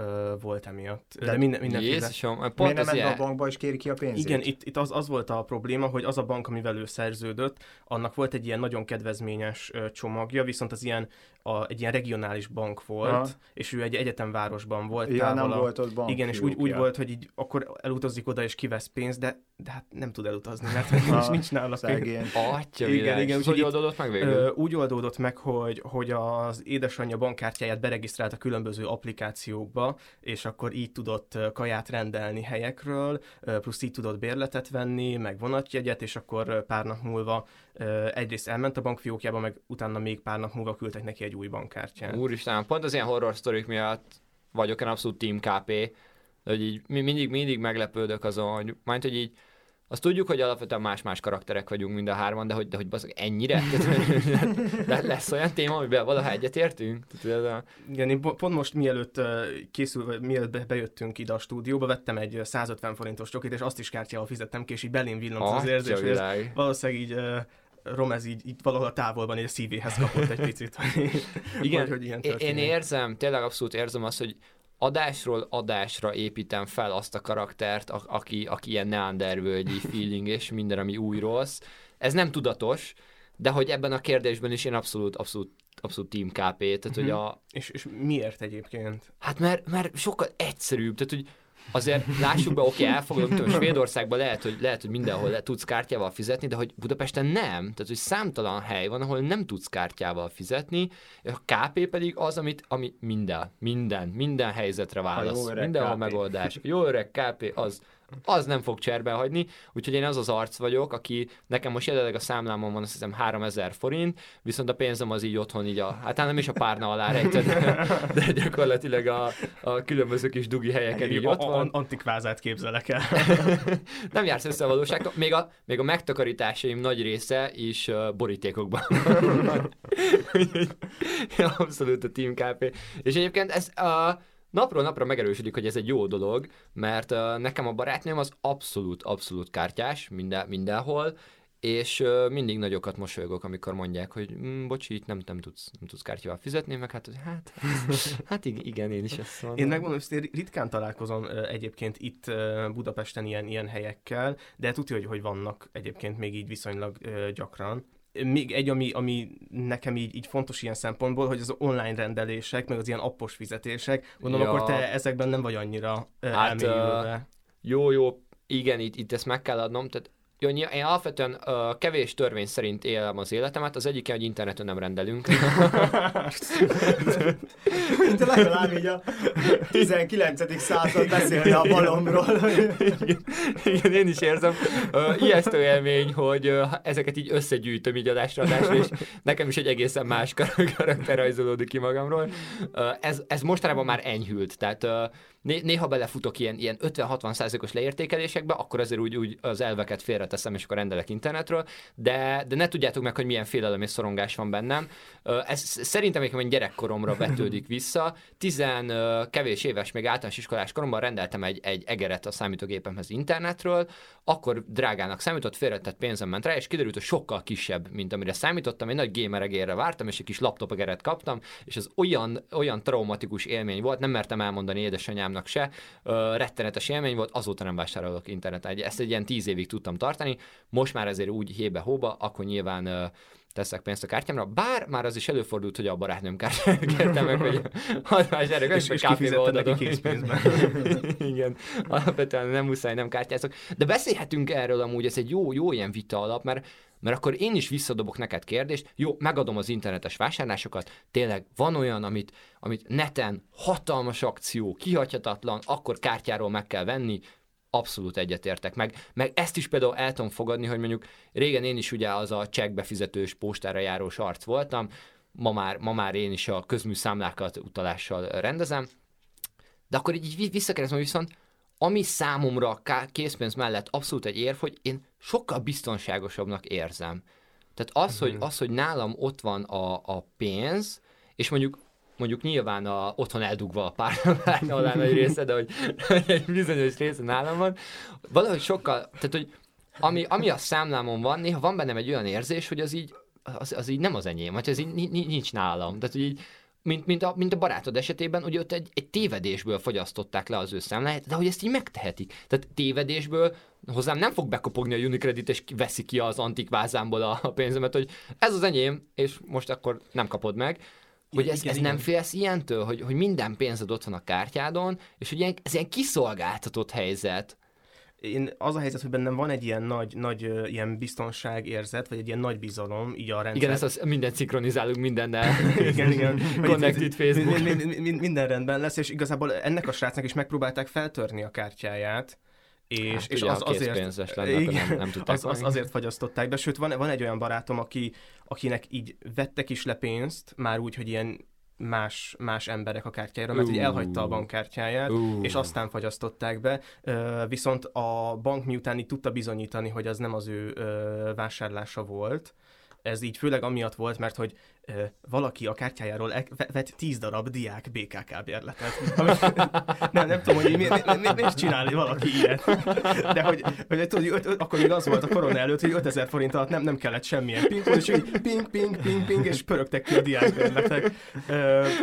volt emiatt. De, De minden, mindenféle... Jézusom, pont Miért nem ment a bankba és kéri ki a pénzét? Igen, itt, itt az, az volt a probléma, hogy az a bank, amivel ő szerződött, annak volt egy ilyen nagyon kedvezményes csomagja, viszont az ilyen a, egy ilyen regionális bank volt, Aha. és ő egy egyetemvárosban volt. Ja, nem a, volt ott bank. Igen, és úgy, úgy volt, hogy így akkor elutazik oda és kivesz pénzt, de, de hát nem tud elutazni, mert nincs, nincs nála pénz. Atya, igen, igen, úgy, hogy oldódott meg végül? Ö, úgy oldódott meg, hogy, hogy az édesanyja bankkártyáját beregisztrált a különböző applikációkba, és akkor így tudott kaját rendelni helyekről, plusz így tudott bérletet venni, meg vonatjegyet, és akkor pár nap múlva egyrészt elment a bankfiókjába, meg utána még pár nap múlva küldtek neki egy új bankkártyát. Úristen, pont az ilyen horror sztorik miatt vagyok én abszolút Team KP, hogy így mindig, mindig meglepődök azon, hogy majd, hogy így azt tudjuk, hogy alapvetően más-más karakterek vagyunk mind a hárman, de hogy, de hogy bazeg, ennyire? Tehát, lesz olyan téma, amiben valaha egyetértünk? Ez a... Igen, én pont most mielőtt készül, mielőtt bejöttünk ide a stúdióba, vettem egy 150 forintos csokit, és azt is kártyával fizettem ki, és így belém villant ah, az érzés, hogy ez valószínűleg így Romez így, így valahol a távolban egy szívéhez kapott egy picit. Igen, hogy, hogy ilyen én érzem, tényleg abszolút érzem azt, hogy adásról adásra építem fel azt a karaktert, a, aki, aki ilyen neandervölgyi feeling és minden, ami új rossz. Ez nem tudatos, de hogy ebben a kérdésben is én abszolút, abszolút abszolút Team KP, tehát hogy mhm. a... És, és miért egyébként? Hát mert, mert sokkal egyszerűbb, tehát hogy azért lássuk be, oké, okay, elfogadom, hogy Svédországban lehet, hogy, lehet, hogy mindenhol le tudsz kártyával fizetni, de hogy Budapesten nem. Tehát, hogy számtalan hely van, ahol nem tudsz kártyával fizetni, a KP pedig az, amit, ami minden, minden, minden helyzetre válasz. Mindenhol KP. megoldás. Jó öreg KP, az, az nem fog cserbe hagyni, úgyhogy én az az arc vagyok, aki nekem most jelenleg a számlámon van azt hiszem 3000 forint, viszont a pénzem az így otthon így a, hát nem is a párna alá rejtett, de gyakorlatilag a, a különböző kis dugi helyeken így ott van. Antikvázát képzelek el. nem jársz össze a valóságtól, még a, még a megtakarításaim nagy része is borítékokban Abszolút a Team KP. És egyébként ez a napról napra megerősödik, hogy ez egy jó dolog, mert uh, nekem a barátnőm az abszolút, abszolút kártyás minden, mindenhol, és uh, mindig nagyokat mosolygok, amikor mondják, hogy mm, bocsi, itt nem, nem, tudsz, nem tudsz kártyával fizetni, meg hát, hát, hát igen, én is ezt mondom. Én megmondom, hogy ritkán találkozom uh, egyébként itt uh, Budapesten ilyen, ilyen helyekkel, de tudja, hogy, hogy vannak egyébként még így viszonylag gyakran még egy, ami, ami nekem így, így fontos ilyen szempontból, hogy az online rendelések, meg az ilyen appos fizetések, gondolom, ja. akkor te ezekben nem vagy annyira hát, elmélyülve. jó, jó, igen, itt, itt ezt meg kell adnom, tehát én alapvetően uh, kevés törvény szerint élem az életemet, az egyik, hogy interneten nem rendelünk. Mint legalább így a 19. század beszélne a balomról. igen, igen, én is érzem. Uh, ijesztő élmény, hogy uh, ezeket így összegyűjtöm így adásra adásra, és nekem is egy egészen más karakter rajzolódik ki magamról. Uh, ez, ez mostanában már enyhült, tehát uh, néha belefutok ilyen, ilyen 50-60 százalékos leértékelésekbe, akkor azért úgy, úgy az elveket félreteszem, és akkor rendelek internetről, de, de ne tudjátok meg, hogy milyen félelem és szorongás van bennem. Ez szerintem egy gyerekkoromra vetődik vissza. Tizen kevés éves, még általános iskolás koromban rendeltem egy, egy egeret a számítógépemhez internetről, akkor drágának számított, félretett pénzem ment rá, és kiderült, hogy sokkal kisebb, mint amire számítottam. Egy nagy gamer egérre vártam, és egy kis laptop egeret kaptam, és ez olyan, olyan traumatikus élmény volt, nem mertem elmondani édesanyám magamnak se. Ö, rettenetes élmény volt, azóta nem vásárolok interneten. Ezt egy ilyen tíz évig tudtam tartani, most már ezért úgy hébe-hóba, akkor nyilván ö, teszek pénzt a kártyámra, bár már az is előfordult, hogy a barátnőm kártyára kértem meg, hogy hadd vásároljuk, és, és kifizettem neki készpénzben. Igen, alapvetően nem muszáj, nem kártyázok. De beszélhetünk erről amúgy, ez egy jó, jó ilyen vita alap, mert mert akkor én is visszadobok neked kérdést, jó, megadom az internetes vásárlásokat, tényleg van olyan, amit, amit neten hatalmas akció, kihagyhatatlan, akkor kártyáról meg kell venni, abszolút egyetértek. Meg, meg ezt is például el tudom fogadni, hogy mondjuk régen én is ugye az a befizetős postára járós arc voltam, ma már, ma már én is a közműszámlákat utalással rendezem, de akkor így visszakérdezem, viszont ami számomra készpénz mellett abszolút egy érv, hogy én sokkal biztonságosabbnak érzem. Tehát az, uh-huh. hogy, mhm. az hogy nálam ott van a, a pénz, és mondjuk mondjuk nyilván a, otthon eldugva a párnalán egy része, de hogy egy bizonyos része nálam van, valahogy sokkal, tehát hogy ami, ami a számlámon van, néha van bennem egy olyan érzés, hogy az így, az, az így nem az enyém, vagy az így nincs nálam. Tehát, hogy így mint, mint, a, mint a barátod esetében, ugye ott egy, egy tévedésből fogyasztották le az ő számláját, de hogy ezt így megtehetik. Tehát tévedésből hozzám nem fog bekopogni a Unicredit, és veszi ki az antik vázámból a, a pénzemet, hogy ez az enyém, és most akkor nem kapod meg. Hogy ez, igen, ez igen. nem félsz ilyentől, hogy, hogy minden pénzed ott van a kártyádon, és hogy ilyen, ez ilyen kiszolgáltatott helyzet én az a helyzet, hogy bennem van egy ilyen nagy, nagy ilyen biztonságérzet, vagy egy ilyen nagy bizalom így a rendszer. Igen, ezt az, mindent szinkronizálunk mindennel. igen, igen. Connected Facebook. Mind, mind, mind, minden rendben lesz, és igazából ennek a srácnak is megpróbálták feltörni a kártyáját, és, hát, és az, azért, lenne, igen, nem, nem az, az, azért fagyasztották be, sőt van, van egy olyan barátom, aki, akinek így vettek is le pénzt, már úgy, hogy ilyen más, más emberek a kártyájára, mert uh. elhagyta a bankkártyáját, uh. és aztán fagyasztották be. Viszont a bank miután így tudta bizonyítani, hogy az nem az ő vásárlása volt, ez így főleg amiatt volt, mert hogy valaki a kártyájáról vett 10 darab diák BKK bérletet. nem, nem tudom, hogy miért, miért, miért csinálni valaki ilyet. De hogy, hogy tudod, öt, öt, akkor még az volt a korona előtt, hogy 5000 forint alatt nem, nem kellett semmilyen ping, és így ping, ping, ping, ping, és pörögtek ki a diák bérletek.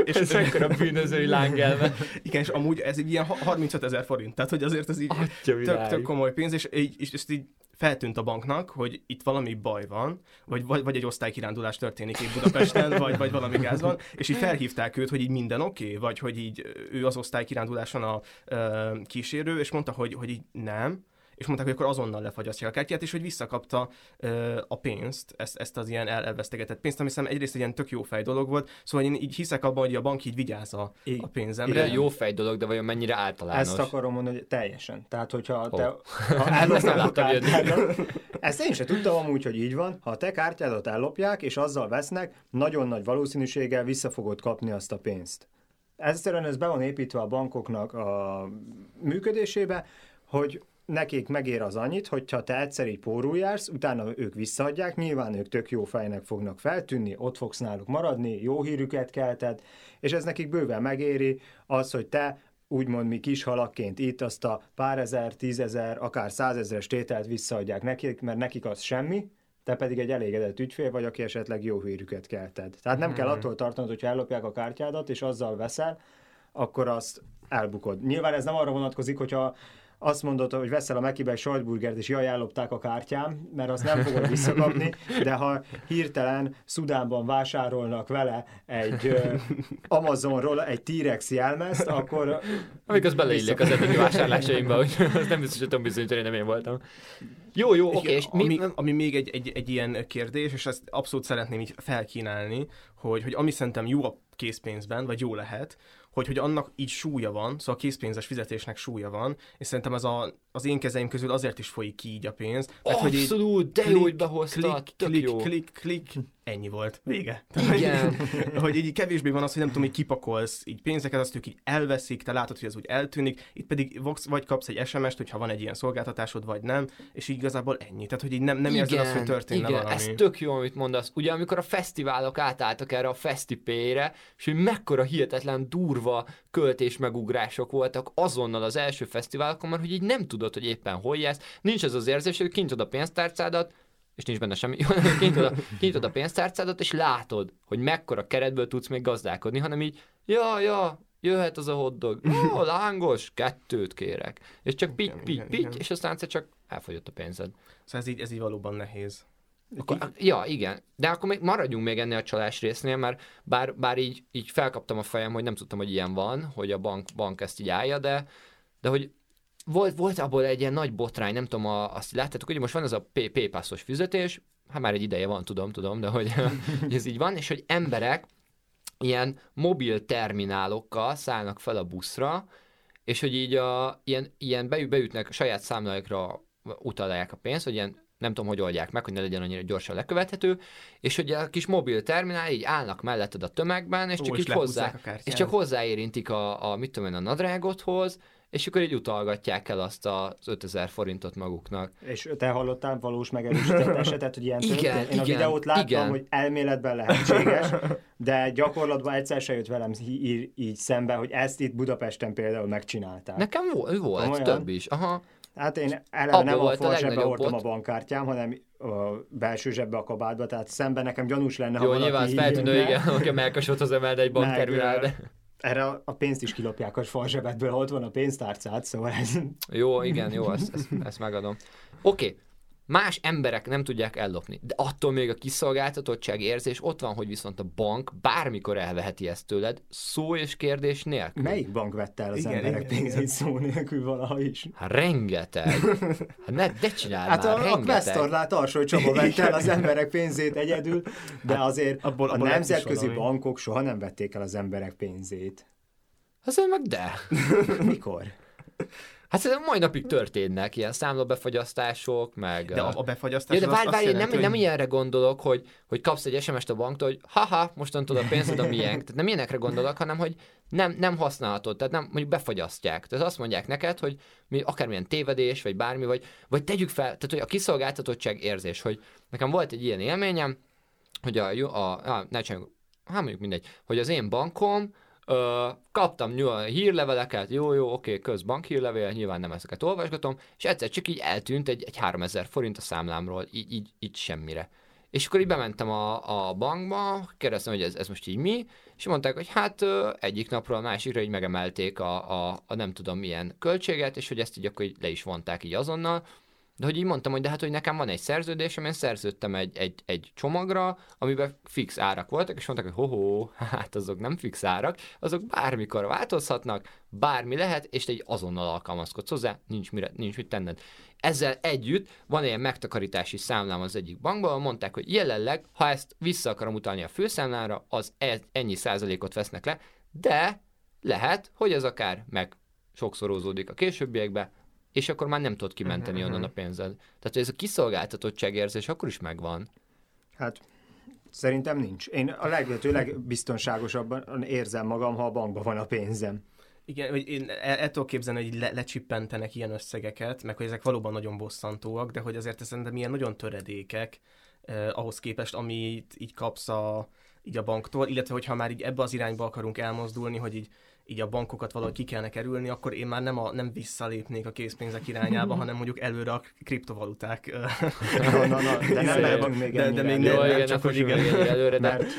és ez a bűnözői lángelve. Igen, és amúgy ez egy ilyen 35 ezer forint, tehát hogy azért ez így tök, tök komoly pénz, és, így, és ezt így feltűnt a banknak, hogy itt valami baj van, vagy, vagy, vagy egy osztálykirándulás történik itt Budapesten, vagy, vagy valami gáz van, és így felhívták őt, hogy így minden oké, okay, vagy hogy így ő az osztálykiránduláson a ö, kísérő, és mondta, hogy, hogy így nem, és mondták, hogy akkor azonnal lefagyasztja a kártyát, és hogy visszakapta ö, a pénzt, ezt, ezt az ilyen el, elvesztegetett pénzt, ami hiszem egyrészt egy ilyen tök jó fej dolog volt, szóval én így hiszek abban, hogy a bank így vigyáz a, a pénzemre. Igen, jó fej dolog, de vajon mennyire általános? Ezt akarom mondani, hogy teljesen. Tehát, hogyha te... Oh. Ha ezt nem láttam Ezt én sem tudtam amúgy, hogy így van. Ha a te kártyádat ellopják, és azzal vesznek, nagyon nagy valószínűséggel vissza fogod kapni azt a pénzt. Egyszerűen ez be van építve a bankoknak a működésébe, hogy nekik megér az annyit, hogyha te egyszer így pórul jársz, utána ők visszaadják, nyilván ők tök jó fejnek fognak feltűnni, ott fogsz náluk maradni, jó hírüket kelted, és ez nekik bőven megéri az, hogy te úgymond mi kis halakként itt azt a pár ezer, tízezer, akár százezres tételt visszaadják nekik, mert nekik az semmi, te pedig egy elégedett ügyfél vagy, aki esetleg jó hírüket kelted. Tehát nem hmm. kell attól tartanod, hogyha ellopják a kártyádat, és azzal veszel, akkor azt elbukod. Nyilván ez nem arra vonatkozik, hogyha azt mondod, hogy veszel a Mekibe egy sajtburgert, és jaj, ellopták a kártyám, mert azt nem fogod visszakapni, de ha hirtelen Szudánban vásárolnak vele egy uh, Amazonról egy T-rex jelmezt, akkor... Amíg az beleillik az eddigi vásárlásaimba, hogy az nem biztos, hogy tudom bizonyítani, nem én voltam. Jó, jó, oké. És ami, mi... ami még egy, egy, egy ilyen kérdés, és ezt abszolút szeretném így felkínálni, hogy, hogy ami szerintem jó a készpénzben, vagy jó lehet, hogy, hogy annak így súlya van, szóval a készpénzes fizetésnek súlya van, és szerintem ez a, az én kezeim közül azért is folyik ki így a pénz. Mert, Abszolút, hogy de jó, hogy behoztad, klik, klik, jó. klik, klik, ennyi volt. Vége. Igen. hogy, hogy így kevésbé van az, hogy nem tudom, hogy kipakolsz így pénzeket, azt ők így elveszik, te látod, hogy ez úgy eltűnik, itt pedig vagy kapsz egy SMS-t, hogyha van egy ilyen szolgáltatásod, vagy nem, és így igazából ennyi. Tehát, hogy így nem, nem érzed azt, hogy történne igen, valami. ez tök jó, amit mondasz. Ugye, amikor a fesztiválok átálltak erre a fesztipére, és hogy mekkora hihetetlen durva költés megugrások voltak azonnal az első fesztiválokon, mert hogy így nem tudod, hogy éppen hol jársz, nincs az az érzés, hogy kint a pénztárcádat, és nincs benne semmi, kinyitod a, kinyitod a pénztárcádat, és látod, hogy mekkora keretből tudsz még gazdálkodni, hanem így, ja, ja, jöhet az a hoddog, ó, lángos, kettőt kérek. És csak pitty, pitty, pitty, és aztán egyszer csak elfogyott a pénzed. Szóval ez így, ez így valóban nehéz. Akkor, ja, igen. De akkor még maradjunk még ennél a csalás résznél, mert bár, bár így, így felkaptam a fejem, hogy nem tudtam, hogy ilyen van, hogy a bank, bank ezt így állja, de, de hogy volt, volt abból egy ilyen nagy botrány, nem tudom, a, azt láttátok, hogy most van ez a PayPass-os fizetés, hát már egy ideje van, tudom, tudom, de hogy, hogy ez így van, és hogy emberek ilyen mobil terminálokkal szállnak fel a buszra, és hogy így a, ilyen, ilyen beütnek a saját számláikra utalják a pénzt, hogy ilyen nem tudom, hogy oldják meg, hogy ne legyen annyira gyorsan lekövethető, és hogy a kis mobil terminál így állnak melletted a tömegben, és Ó, csak és így hozzá, és csak hozzáérintik a, a mit tudom én, a nadrágothoz, és akkor így utalgatják el azt az 5000 forintot maguknak. És te hallottál valós megerősített esetet, hogy ilyen igen, történt? Én igen, a videót láttam, igen. hogy elméletben lehetséges, de gyakorlatban egyszer se jött velem így, így szembe, hogy ezt itt Budapesten például megcsinálták. Nekem volt, volt Komolyan? több is. Aha. Hát én eleve Abba nem a fal zsebbe hordtam a bankkártyám, hanem a belső zsebbe a kabátba, tehát szemben nekem gyanús lenne, Jó, ha nyilván feltűnő, igen, aki a melkasodhoz emel egy bankterminál, de erre a pénzt is kilopják a falzsebedből, ott van a pénztárcát, szóval ez... Jó, igen, jó, ezt, ezt, ezt megadom. Oké, okay. Más emberek nem tudják ellopni, de attól még a kiszolgáltatottság érzés ott van, hogy viszont a bank bármikor elveheti ezt tőled, szó és kérdés nélkül. Melyik bank vette el az igen, emberek igen, pénzét igen. szó nélkül valaha is? Hát rengeteg. Hát ne, ne csinálj hát már, a, rengeteg. a Questorlát alsó Csaba vette el az emberek pénzét egyedül, de hát azért abból, abból a nemzetközi bankok soha nem vették el az emberek pénzét. Azért meg de. Mikor? Hát mai napig történnek ilyen számlabefagyasztások, meg... De a, a befagyasztás ja, de várj, várj, nem, hogy... nem ilyenre gondolok, hogy, hogy kapsz egy SMS-t a banktól, hogy haha, mostantól a pénzed a miénk. Tehát nem ilyenekre gondolok, hanem hogy nem, nem használhatod, tehát nem, mondjuk befagyasztják. Tehát azt mondják neked, hogy mi, akármilyen tévedés, vagy bármi, vagy, vagy tegyük fel, tehát hogy a kiszolgáltatottság érzés, hogy nekem volt egy ilyen élményem, hogy a, a, a ne csináljunk, hát mondjuk mindegy, hogy az én bankom, Ö, kaptam nyilván hírleveleket, jó, jó, oké, közbank hírlevél, nyilván nem ezeket olvasgatom, és egyszer csak így eltűnt egy, egy 3000 forint a számlámról, így, így, így semmire. És akkor így bementem a, a bankba, kérdeztem, hogy ez, ez most így mi, és mondták, hogy hát egyik napról a másikra így megemelték a, a, a nem tudom milyen költséget, és hogy ezt így akkor így le is vonták így azonnal, de hogy így mondtam, hogy de hát, hogy nekem van egy szerződésem, én szerződtem egy, egy, egy csomagra, amiben fix árak voltak, és mondták, hogy hoho, hát azok nem fix árak, azok bármikor változhatnak, bármi lehet, és te egy azonnal alkalmazkodsz hozzá, nincs, mire, nincs mit tenned. Ezzel együtt van egy megtakarítási számlám az egyik bankban, mondták, hogy jelenleg, ha ezt vissza akarom utalni a főszámlára, az e, ennyi százalékot vesznek le, de lehet, hogy ez akár meg sokszorozódik a későbbiekbe, és akkor már nem tudod kimenteni uh-huh. onnan a pénzed. Tehát ez a kiszolgáltatottság érzés akkor is megvan. Hát szerintem nincs. Én a lehető legbiztonságosabban érzem magam, ha a bankban van a pénzem. Igen, hogy én ettől képzelni, hogy le, lecsippentenek ilyen összegeket, meg hogy ezek valóban nagyon bosszantóak, de hogy azért szerintem ilyen nagyon töredékek eh, ahhoz képest, amit így kapsz a, így a banktól, illetve hogyha már így ebbe az irányba akarunk elmozdulni, hogy így így a bankokat valahogy ki kellene kerülni, akkor én már nem, a, nem visszalépnék a készpénzek irányába, hanem mondjuk előre a kriptovaluták. na, na, na, de nem de, még de, de még nem, nem, csak hogy igen, előre, de... Mert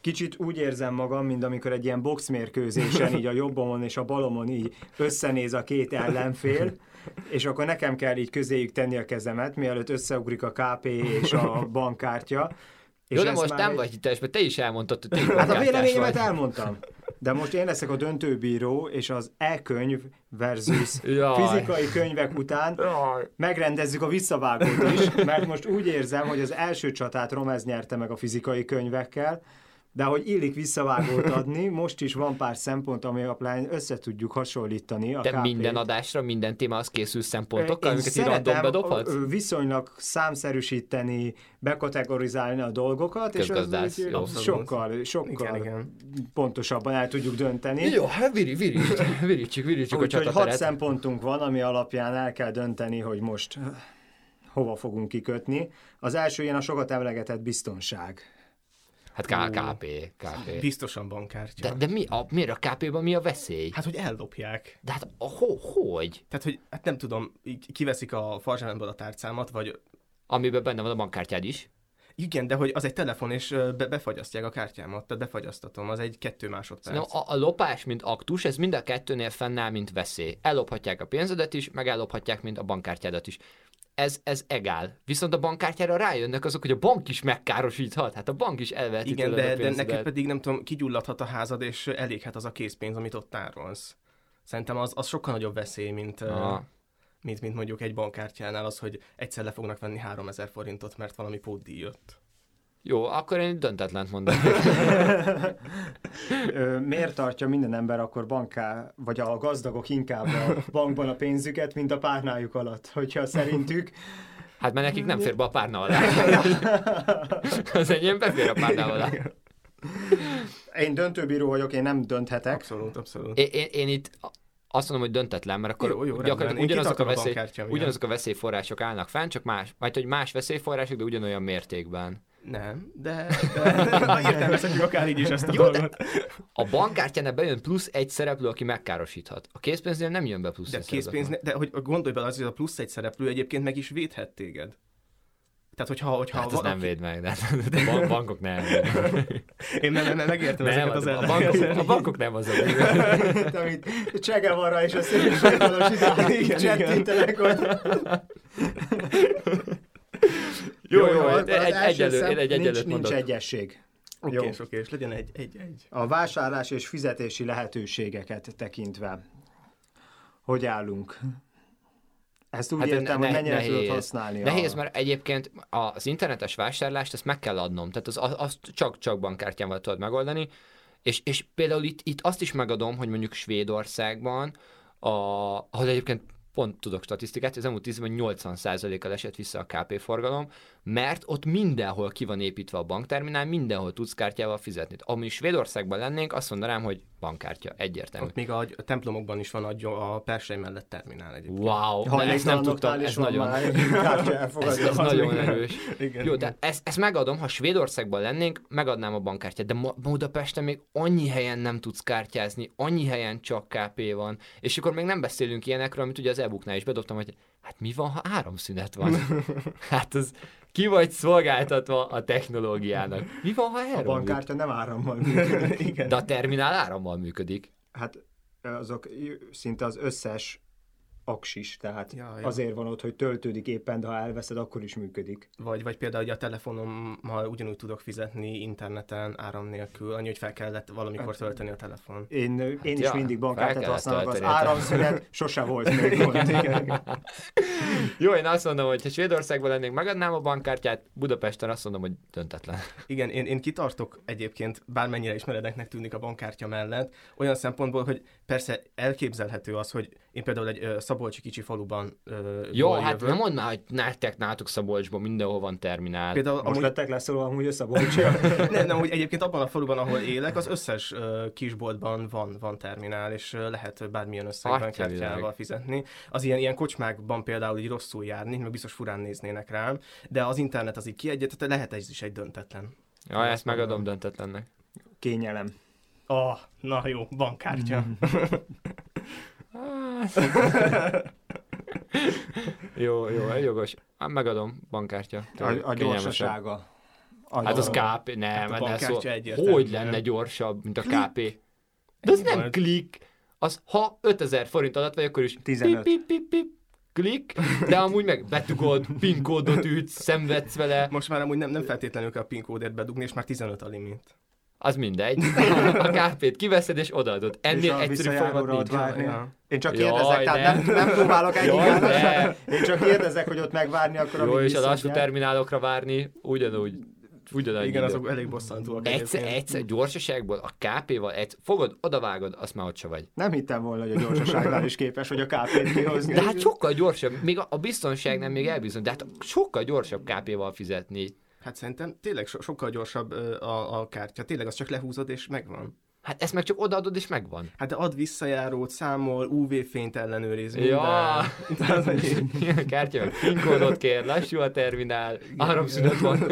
kicsit úgy érzem magam, mint amikor egy ilyen boxmérkőzésen így a jobbomon és a balomon így összenéz a két ellenfél, és akkor nekem kell így közéjük tenni a kezemet, mielőtt összeugrik a KP és a bankkártya. És Jó, de most nem egy- vagy hiteles, mert te is elmondtad, hogy te Hát a véleményemet vagy. elmondtam. De most én leszek a döntőbíró, és az e-könyv versus fizikai könyvek után megrendezzük a visszavágót is, mert most úgy érzem, hogy az első csatát Romez nyerte meg a fizikai könyvekkel, de hogy illik visszavágót adni, most is van pár szempont, ami alapján össze tudjuk hasonlítani a Te KP-t. minden adásra, minden témához készülsz szempontokkal, Én amiket így random szeretem bedobhatsz? ö, viszonylag számszerűsíteni, bekategorizálni a dolgokat, és az úgy sokkal, sokkal Igen, igen. pontosabban el tudjuk dönteni. Jó, hát viri, viri, virítsük, virítsük a Úgyhogy hat szempontunk van, ami alapján el kell dönteni, hogy most hova fogunk kikötni. Az első ilyen a sokat emlegetett biztonság. Hát K- KP, KP. Biztosan bankkártya. De, de mi a, miért a KP-ban mi a veszély? Hát, hogy ellopják. De hát a, ho, hogy? Tehát, hogy hát nem tudom, így kiveszik a farzsánemból a tárcámat, vagy Amiben benne van a bankkártyád is. Igen, de hogy az egy telefon, és be, befagyasztják a kártyámat, tehát befagyasztatom, az egy kettő másodperc. Szerintem a, a lopás, mint aktus, ez mind a kettőnél fennáll, mint veszély. Ellophatják a pénzedet is, meg ellophatják, mint a bankkártyádat is. Ez, ez egál. Viszont a bankkártyára rájönnek azok, hogy a bank is megkárosíthat. Hát a bank is elveheti Igen, tőled a de, de neked pedig nem tudom, kigyulladhat a házad, és eléghet az a készpénz, amit ott tárolsz. Szerintem az, az sokkal nagyobb veszély, mint, Aha. Mint, mint mondjuk egy bankkártyánál az, hogy egyszer le fognak venni 3000 forintot, mert valami pótdíj jött. Jó, akkor én döntetlent mondom. Miért tartja minden ember akkor banká, vagy a gazdagok inkább a bankban a pénzüket, mint a párnájuk alatt? Hogyha szerintük Hát mert nekik nem fér be a párna alá. Az enyém befér a párna alá. én döntőbíró vagyok, én nem dönthetek. Abszolút, abszolút. Én, én, én itt azt mondom, hogy döntetlen, mert akkor Jó, jó, gyakorlatilag ugyanazok a, a veszély, miatt. ugyanazok a veszélyforrások állnak fenn, csak más, majd hogy más veszélyforrások, de ugyanolyan mértékben. Nem, de, de értelmezhetjük akár így is ezt a Jó, de- dolgot. A bankkártyánál bejön plusz egy szereplő, aki megkárosíthat. A készpénznél nem jön be plusz De egy szereplő. készpénz, ne- de hogy gondolj bele, az, hogy a plusz egy szereplő egyébként meg is védhet téged. Tehát, hogyha, hogyha Hát ez valaki... nem véd meg, de a bank, bankok nem. Én nem, nem, nem megértem nem ezeket az a, a, bankok, a bankok nem az a Amit Csegevara és a szélsővonalos Igen, idáig ott. Jó, jó, az- egy- az egy- egyelő- szem- én egy nincs, egyelőt nincs egyesség. Oké, Jó. oké, és legyen egy, egy, egy. A vásárlás és fizetési lehetőségeket tekintve. Hogy állunk? Ezt úgy Hát értem, ne- hogy mennyire nehéz. tudod használni. Nehéz, a... mert egyébként az internetes vásárlást ezt meg kell adnom. Tehát az, azt csak, csak bankkártyával tudod megoldani. És, és például itt, itt azt is megadom, hogy mondjuk Svédországban, a, ahol egyébként pont tudok statisztikát, az elmúlt 10 évben 80%-kal esett vissza a KP forgalom, mert ott mindenhol ki van építve a bankterminál, mindenhol tudsz kártyával fizetni. Ami Svédországban lennénk, azt mondanám, hogy bankkártya, egyértelmű. Ott még a, a templomokban is van a, a persely mellett terminál egyébként. Wow, de ezt nem tudtam, ez nagyon, ez, ez nagyon erős. Igen, Jó, igen. de ezt, ezt megadom, ha Svédországban lennénk, megadnám a bankkártyát, de Budapesten még annyi helyen nem tudsz kártyázni, annyi helyen csak KP van, és akkor még nem beszélünk ilyenekről, amit ugye az e-booknál is bedobtam, hogy hát mi van, ha áramszünet van? hát az ki vagy szolgáltatva a technológiának. Mi van, ha A elromlik? bankkártya nem árammal működik. igen. De a terminál árammal működik. Hát azok szinte az összes aksis, tehát Ja, ja. azért van ott, hogy töltődik éppen, de ha elveszed, akkor is működik. Vagy, vagy például hogy a telefonommal ugyanúgy tudok fizetni interneten áram nélkül, annyi, hogy fel kellett valamikor tölteni a telefon. Én, én is ja, mindig bankkártyát használok, az áramszünet sose volt még gond. Jó, én azt mondom, hogy ha Svédországban lennénk, megadnám a bankkártyát, Budapesten azt mondom, hogy döntetlen. Igen, én, én kitartok egyébként, bármennyire is meredeknek tűnik a bankkártya mellett, olyan szempontból, hogy persze elképzelhető az, hogy én például egy ö, szabolcsi kicsi faluban ö, Jó, hát jövök. nem mondd már, hogy nektek nálatok Szabolcsban mindenhol van terminál. Például Most amúgy, lettek leszólva amúgy összeboltsia. nem, nem, hogy egyébként abban a faluban, ahol élek, az összes ö, kisboltban van, van terminál, és ö, lehet bármilyen összegben Atya kártyával fizetni. Az ilyen, ilyen kocsmákban például így rosszul járni, meg biztos furán néznének rám, de az internet az így kiegyet, tehát lehet ez is egy döntetlen. Ja, ezt megadom döntetlennek. Kényelem. Ah, na jó, bankkártya. Jó, jó, jogos. Megadom, bankkártya. A, a gyorsasága. Hát az. KP, nem, Hát a szó, hogy lenne gyorsabb, mint a KP? De az nem klik. Az, ha 5000 forint alatt vagy, akkor is 15. pip, pip, pip, pip, klik, de amúgy meg betugod, PIN kódot ütsz, szenvedsz vele, Most már amúgy nem, nem feltétlenül kell a PIN kódért bedugni, és már 15 a limit. Az mindegy. A KP-t kiveszed és odaadod. És Ennél a egyszerű visszajáróra folyamat ott nincs. Én csak Jaj, kérdezek, tehát nem, nem. nem próbálok ne. Én csak kérdezek, hogy ott megvárni, akkor Jó, és a lassú visszadják. terminálokra várni, ugyanúgy, ugyanúgy Igen, idő. azok elég bosszantóak. Egyszer, egyébként. egyszer gyorsaságból a KP-val, egy, fogod, odavágod, azt már ott se vagy. Nem hittem volna, hogy a gyorsaságnál is képes, hogy a KP-t kihozni. De hát sokkal gyorsabb, még a, a biztonság nem még elbizony, de hát sokkal gyorsabb KP-val fizetni. Hát szerintem tényleg so- sokkal gyorsabb a, a kártya. Tényleg azt csak lehúzod és megvan. Hát ezt meg csak odaadod és megvan. Hát de ad visszajárót, számol, UV-fényt ellenőriz, minden. Ja. Kártya meg PIN kódot kér, lassú a terminál, áramszünet van.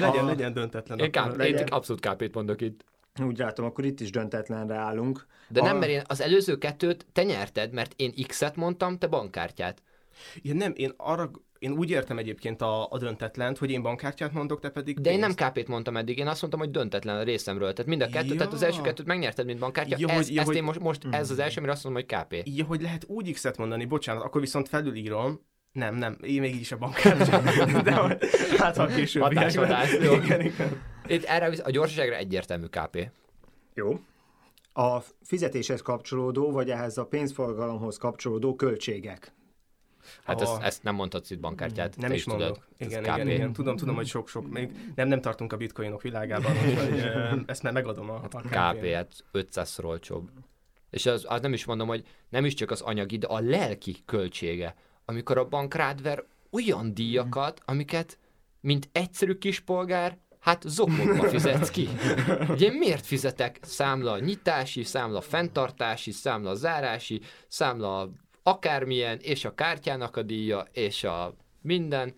legyen, A- legyen döntetlen. Én, káp, legyen. én abszolút KP-t mondok itt. Úgy látom, akkor itt is döntetlenre állunk. De nem, A- mert én az előző kettőt te nyerted, mert én X-et mondtam, te bankkártyát. Ja, nem, én arra, én úgy értem egyébként a, a döntetlent, hogy én bankkártyát mondok, te pedig De én nem. KP-t mondtam eddig, én azt mondtam, hogy döntetlen a részemről. Tehát mind a kettő, Ja. tehát az első kettőt megnyerted, mint bankkártya. Ja, ez, ja, ezt hogy- én most, most ez az első, amire azt mondom, hogy KP. Ja, hogy lehet úgy X-et mondani, bocsánat, akkor viszont felülírom, nem, nem, én még így is a. De hogy- hát ha később. Hatás, hatás, jó. Igen, igen. Itt erre a gyorsaságra egyértelmű KP. Jó. A fizetéshez kapcsolódó, vagy ehhez a pénzforgalomhoz kapcsolódó költségek. Hát Ah. ezt, ezt nem mondhatsz itt bankkártyát, Nem is is tudod. mondok. Ez Igen, KP. igen, igen. Tudom, tudom, hogy sok-sok. Még nem, nem tartunk a bitcoinok világában, úgyhogy ezt már megadom a, a KP, hát 500-szor olcsóbb. És az, az nem is mondom, hogy nem is csak az anyagi, de a lelki költsége. Amikor a bank rád ver olyan díjakat, amiket, mint egyszerű kispolgár, hát zokogva fizetsz ki. Ugye miért fizetek számla nyitási, számla fenntartási, számla zárási, számla akármilyen, és a kártyának a díja, és a minden.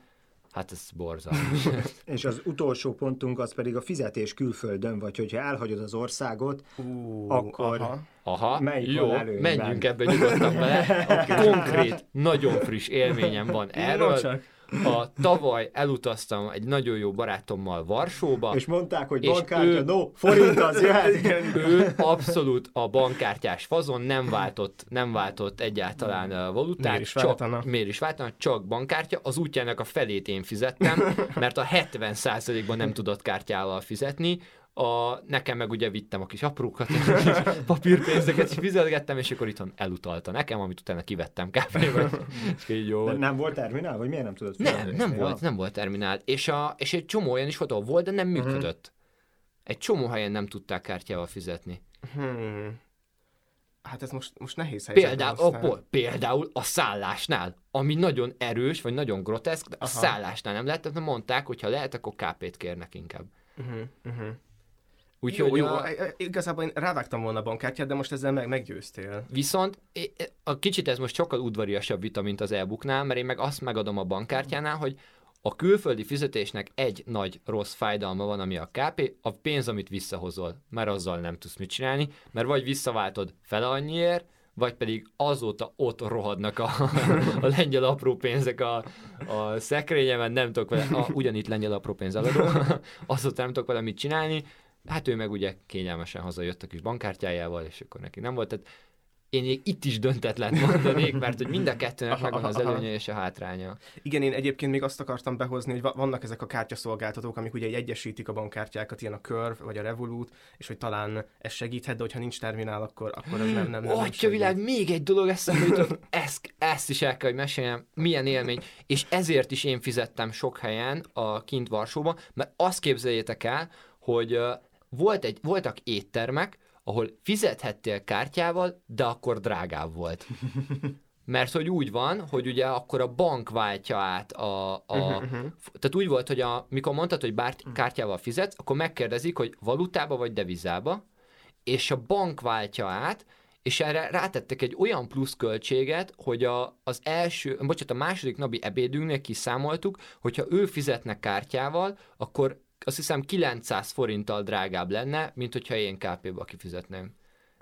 Hát ez borzalmas. És az utolsó pontunk az pedig a fizetés külföldön, vagy hogyha elhagyod az országot, Ú, Akkor- aha. Aha, Melyik jó, menjünk ebbe nyugodtan bele. Konkrét, nagyon friss élményem van erről. csak. A tavaly elutaztam egy nagyon jó barátommal Varsóba, és mondták, hogy És bankkártya, ő- no, forint az jöhet. ő abszolút a bankkártyás fazon nem váltott, nem váltott egyáltalán valutát. Miért is csak, váltana? Miért is váltana? Csak bankkártya. Az útjának a felét én fizettem, mert a 70%-ban nem tudott kártyával fizetni. A, nekem meg ugye vittem a kis aprókat, a kis papírpénzeket, és fizetgettem, és akkor itthon elutalta nekem, amit utána kivettem kávéba. És így jó De nem volt terminál, vagy miért nem tudod Nem, fizetni? nem Ja. volt, nem volt terminál. És, a, és egy csomó olyan is volt, ahol volt, de nem Mhm. működött. Egy csomó helyen nem tudták kártyával fizetni. Hmm. Hát ez most, most nehéz helyzet. Például, oh, például a szállásnál, ami nagyon erős, vagy nagyon groteszk, de a Aha. szállásnál nem lehet, tehát mondták, hogy ha lehet, akkor KP-t kérnek inkább. Uh-huh, uh-huh. Úgyhogy Jó, jó, a- igazából én rávágtam volna a bankkártyát, de most ezzel meg, meggyőztél. Viszont a kicsit ez most sokkal udvariasabb vita, mint az e-booknál, mert én meg azt megadom a bankkártyánál, hogy a külföldi fizetésnek egy nagy rossz fájdalma van, ami a KP, a pénz, amit visszahozol, mert azzal nem tudsz mit csinálni, mert vagy visszaváltod fele annyiért, vagy pedig azóta ott rohadnak a, a lengyel apró pénzek a, a szekrényemen, nem tudok vele, a, ugyanitt lengyel apró pénz eladó, azóta nem tudok vele mit csinálni, hát ő meg ugye kényelmesen hazajött a kis bankkártyájával, és akkor neki nem volt, tehát én még itt is döntetlen mondanék, mert hogy mind a kettőnek megvan az előnye és a hátránya. Igen, én egyébként még azt akartam behozni, hogy va- vannak ezek a kártyaszolgáltatók, amik ugye egyesítik a bankkártyákat, ilyen a Curve vagy a Revolut, és hogy talán ez segíthet, de hogyha nincs terminál, akkor, akkor ez nem, nem, nem, Atya világ, még egy dolog eszembe jutott, ezt, ezt is el kell, hogy meséljem, milyen élmény, és ezért is én fizettem sok helyen a kint Varsóban, mert azt képzeljétek el, hogy volt egy, voltak éttermek, ahol fizethettél kártyával, de akkor drágább volt. Mert hogy úgy van, hogy ugye akkor a bank váltja át a... a tehát úgy volt, hogy a, mikor mondtad, hogy bár kártyával fizetsz, akkor megkérdezik, hogy valutába vagy devizába, és a bank váltja át, és erre rátettek egy olyan plusz költséget, hogy a, az első, bocsánat, a második napi ebédünknél kiszámoltuk, hogyha ő fizetne kártyával, akkor azt hiszem 900 forinttal drágább lenne, mint hogyha én KP-ba kifizetném.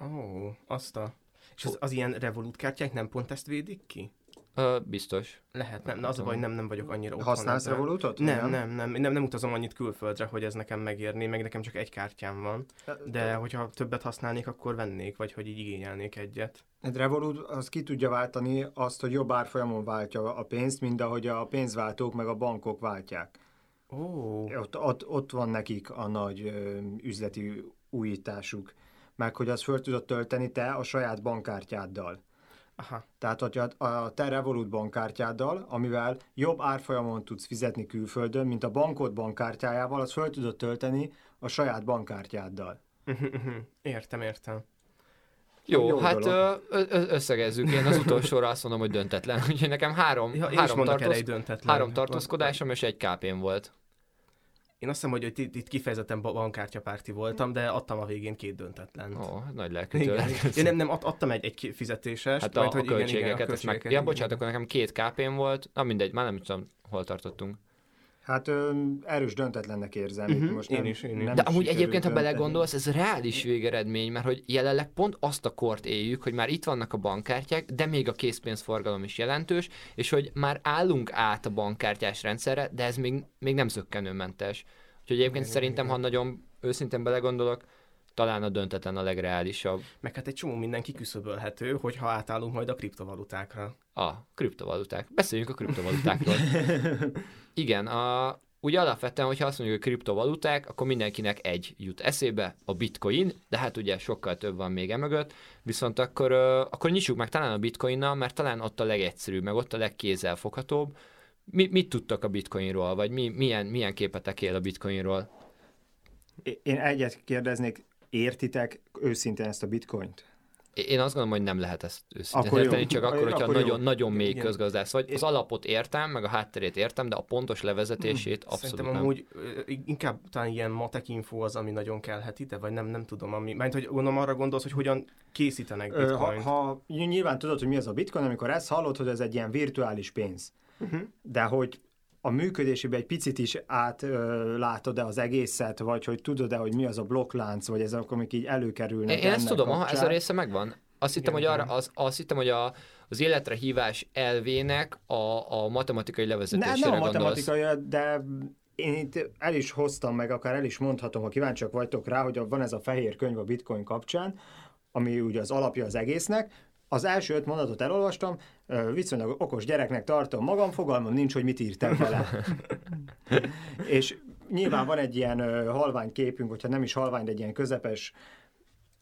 Ó, azt a... És az, az ilyen Revolut kártyák nem pont ezt védik ki? Ö, biztos. Lehet, nem, na az a baj, nem, nem vagyok annyira otthon. Használsz ebben. Revolutot? Nem, nem, nem, nem, nem utazom annyit külföldre, hogy ez nekem megérni, meg nekem csak egy kártyám van. De hogyha többet használnék, akkor vennék, vagy hogy így igényelnék egyet. Egy Revolut az ki tudja váltani azt, hogy jobb árfolyamon váltja a pénzt, mint ahogy a pénzváltók meg a bankok váltják. Ó, Ott, ott, ott van nekik a nagy ö, üzleti újításuk. Meg hogy az föl tudod tölteni te a saját bankkártyáddal. aha. Tehát, hogyha a te Revolut bankkártyáddal, amivel jobb árfolyamon tudsz fizetni külföldön, mint a bankod bankkártyájával, az föl tudod tölteni a saját bankkártyáddal. Értem, értem. Jó, Jó hát dolog. ö, összegezzük. Én az utolsóra azt mondom, hogy döntetlen. Úgyhogy nekem három, Ja, három, tartóz, egy döntetlen. három tartózkodásom és egy kápén volt. Én azt hiszem, hogy itt, itt kifejezetten ba- bankkártyapárti voltam, de adtam a végén két döntetlen. Ó, nagy lelkű Igen. Én nem, nem, ad- adtam egy, egy fizetéses. Hát a, majd, a hogy igen, igen, költségeket, a ezt meg... költségeket, Ja, igen. bocsánat, akkor nekem két kápén volt. Na mindegy, már nem tudom, hol tartottunk. Hát ö, erős döntetlennek érzem. Mhm, most én nem, is, én nem De amúgy egyébként, ha belegondolsz, ez reális végeredmény, mert hogy jelenleg pont azt a kort éljük, hogy már itt vannak a bankkártyák, de még a készpénzforgalom is jelentős, és hogy már állunk át a bankkártyás rendszerre, de ez még, még nem zöggenőmentes. Úgyhogy egyébként Igen, szerintem, igen. ha nagyon őszintén belegondolok, talán a döntetlen a legreálisabb. Meg hát egy csomó minden kiküszöbölhető, hogyha átállunk majd a kriptovalutákra. A kriptovaluták. Beszéljünk a kriptovalutákról. Igen, a, ugye alapvetően, hogyha azt mondjuk, hogy kriptovaluták, akkor mindenkinek egy jut eszébe, a bitcoin, de hát ugye sokkal több van még emögött, viszont akkor, akkor nyissuk meg talán a bitcoinnal, mert talán ott a legegyszerűbb, meg ott a legkézzelfoghatóbb. Mi, mit tudtak a bitcoinról, vagy mi, milyen, milyen képetek él a bitcoinról? Én egyet kérdeznék, értitek őszintén ezt a bitcoint? Én azt gondolom, hogy nem lehet ezt őszintén Akkor jó. érteni, csak akkor, hogyha Akkor jó. nagyon, nagyon mély Igen. közgazdász vagy. Az alapot értem, meg a hátterét értem, de a pontos levezetését abszolút Szerintem nem. amúgy inkább talán ilyen matek info az, ami nagyon kellhet ide, vagy nem, nem tudom, ami, mert hogy gondolom arra gondolsz, hogy hogyan készítenek Ö, ha, bitcoint. ha nyilván tudod, hogy mi az a bitcoin, amikor ezt hallod, hogy ez egy ilyen virtuális pénz. Uh-huh. De hogy a működésében egy picit is átlátod-e az egészet, vagy hogy tudod-e, hogy mi az a blokklánc, vagy ezek, amik így előkerülnek. Én, ezt tudom, aha, ez a része megvan. Azt hittem, Igen, hogy, arra, az, azt hittem, hogy a, az életre hívás elvének a, a matematikai Ne, levezetésére nem a gondolsz. matematikai, de én itt el is hoztam meg, akár el is mondhatom, ha kíváncsiak vagytok rá, hogy van ez a fehér könyv a bitcoin kapcsán, ami ugye az alapja az egésznek. Az első öt mondatot elolvastam, viszonylag okos gyereknek tartom magam, fogalmam nincs, hogy mit írtam vele. És nyilván van egy ilyen halvány képünk, hogyha nem is halvány, de egy ilyen közepes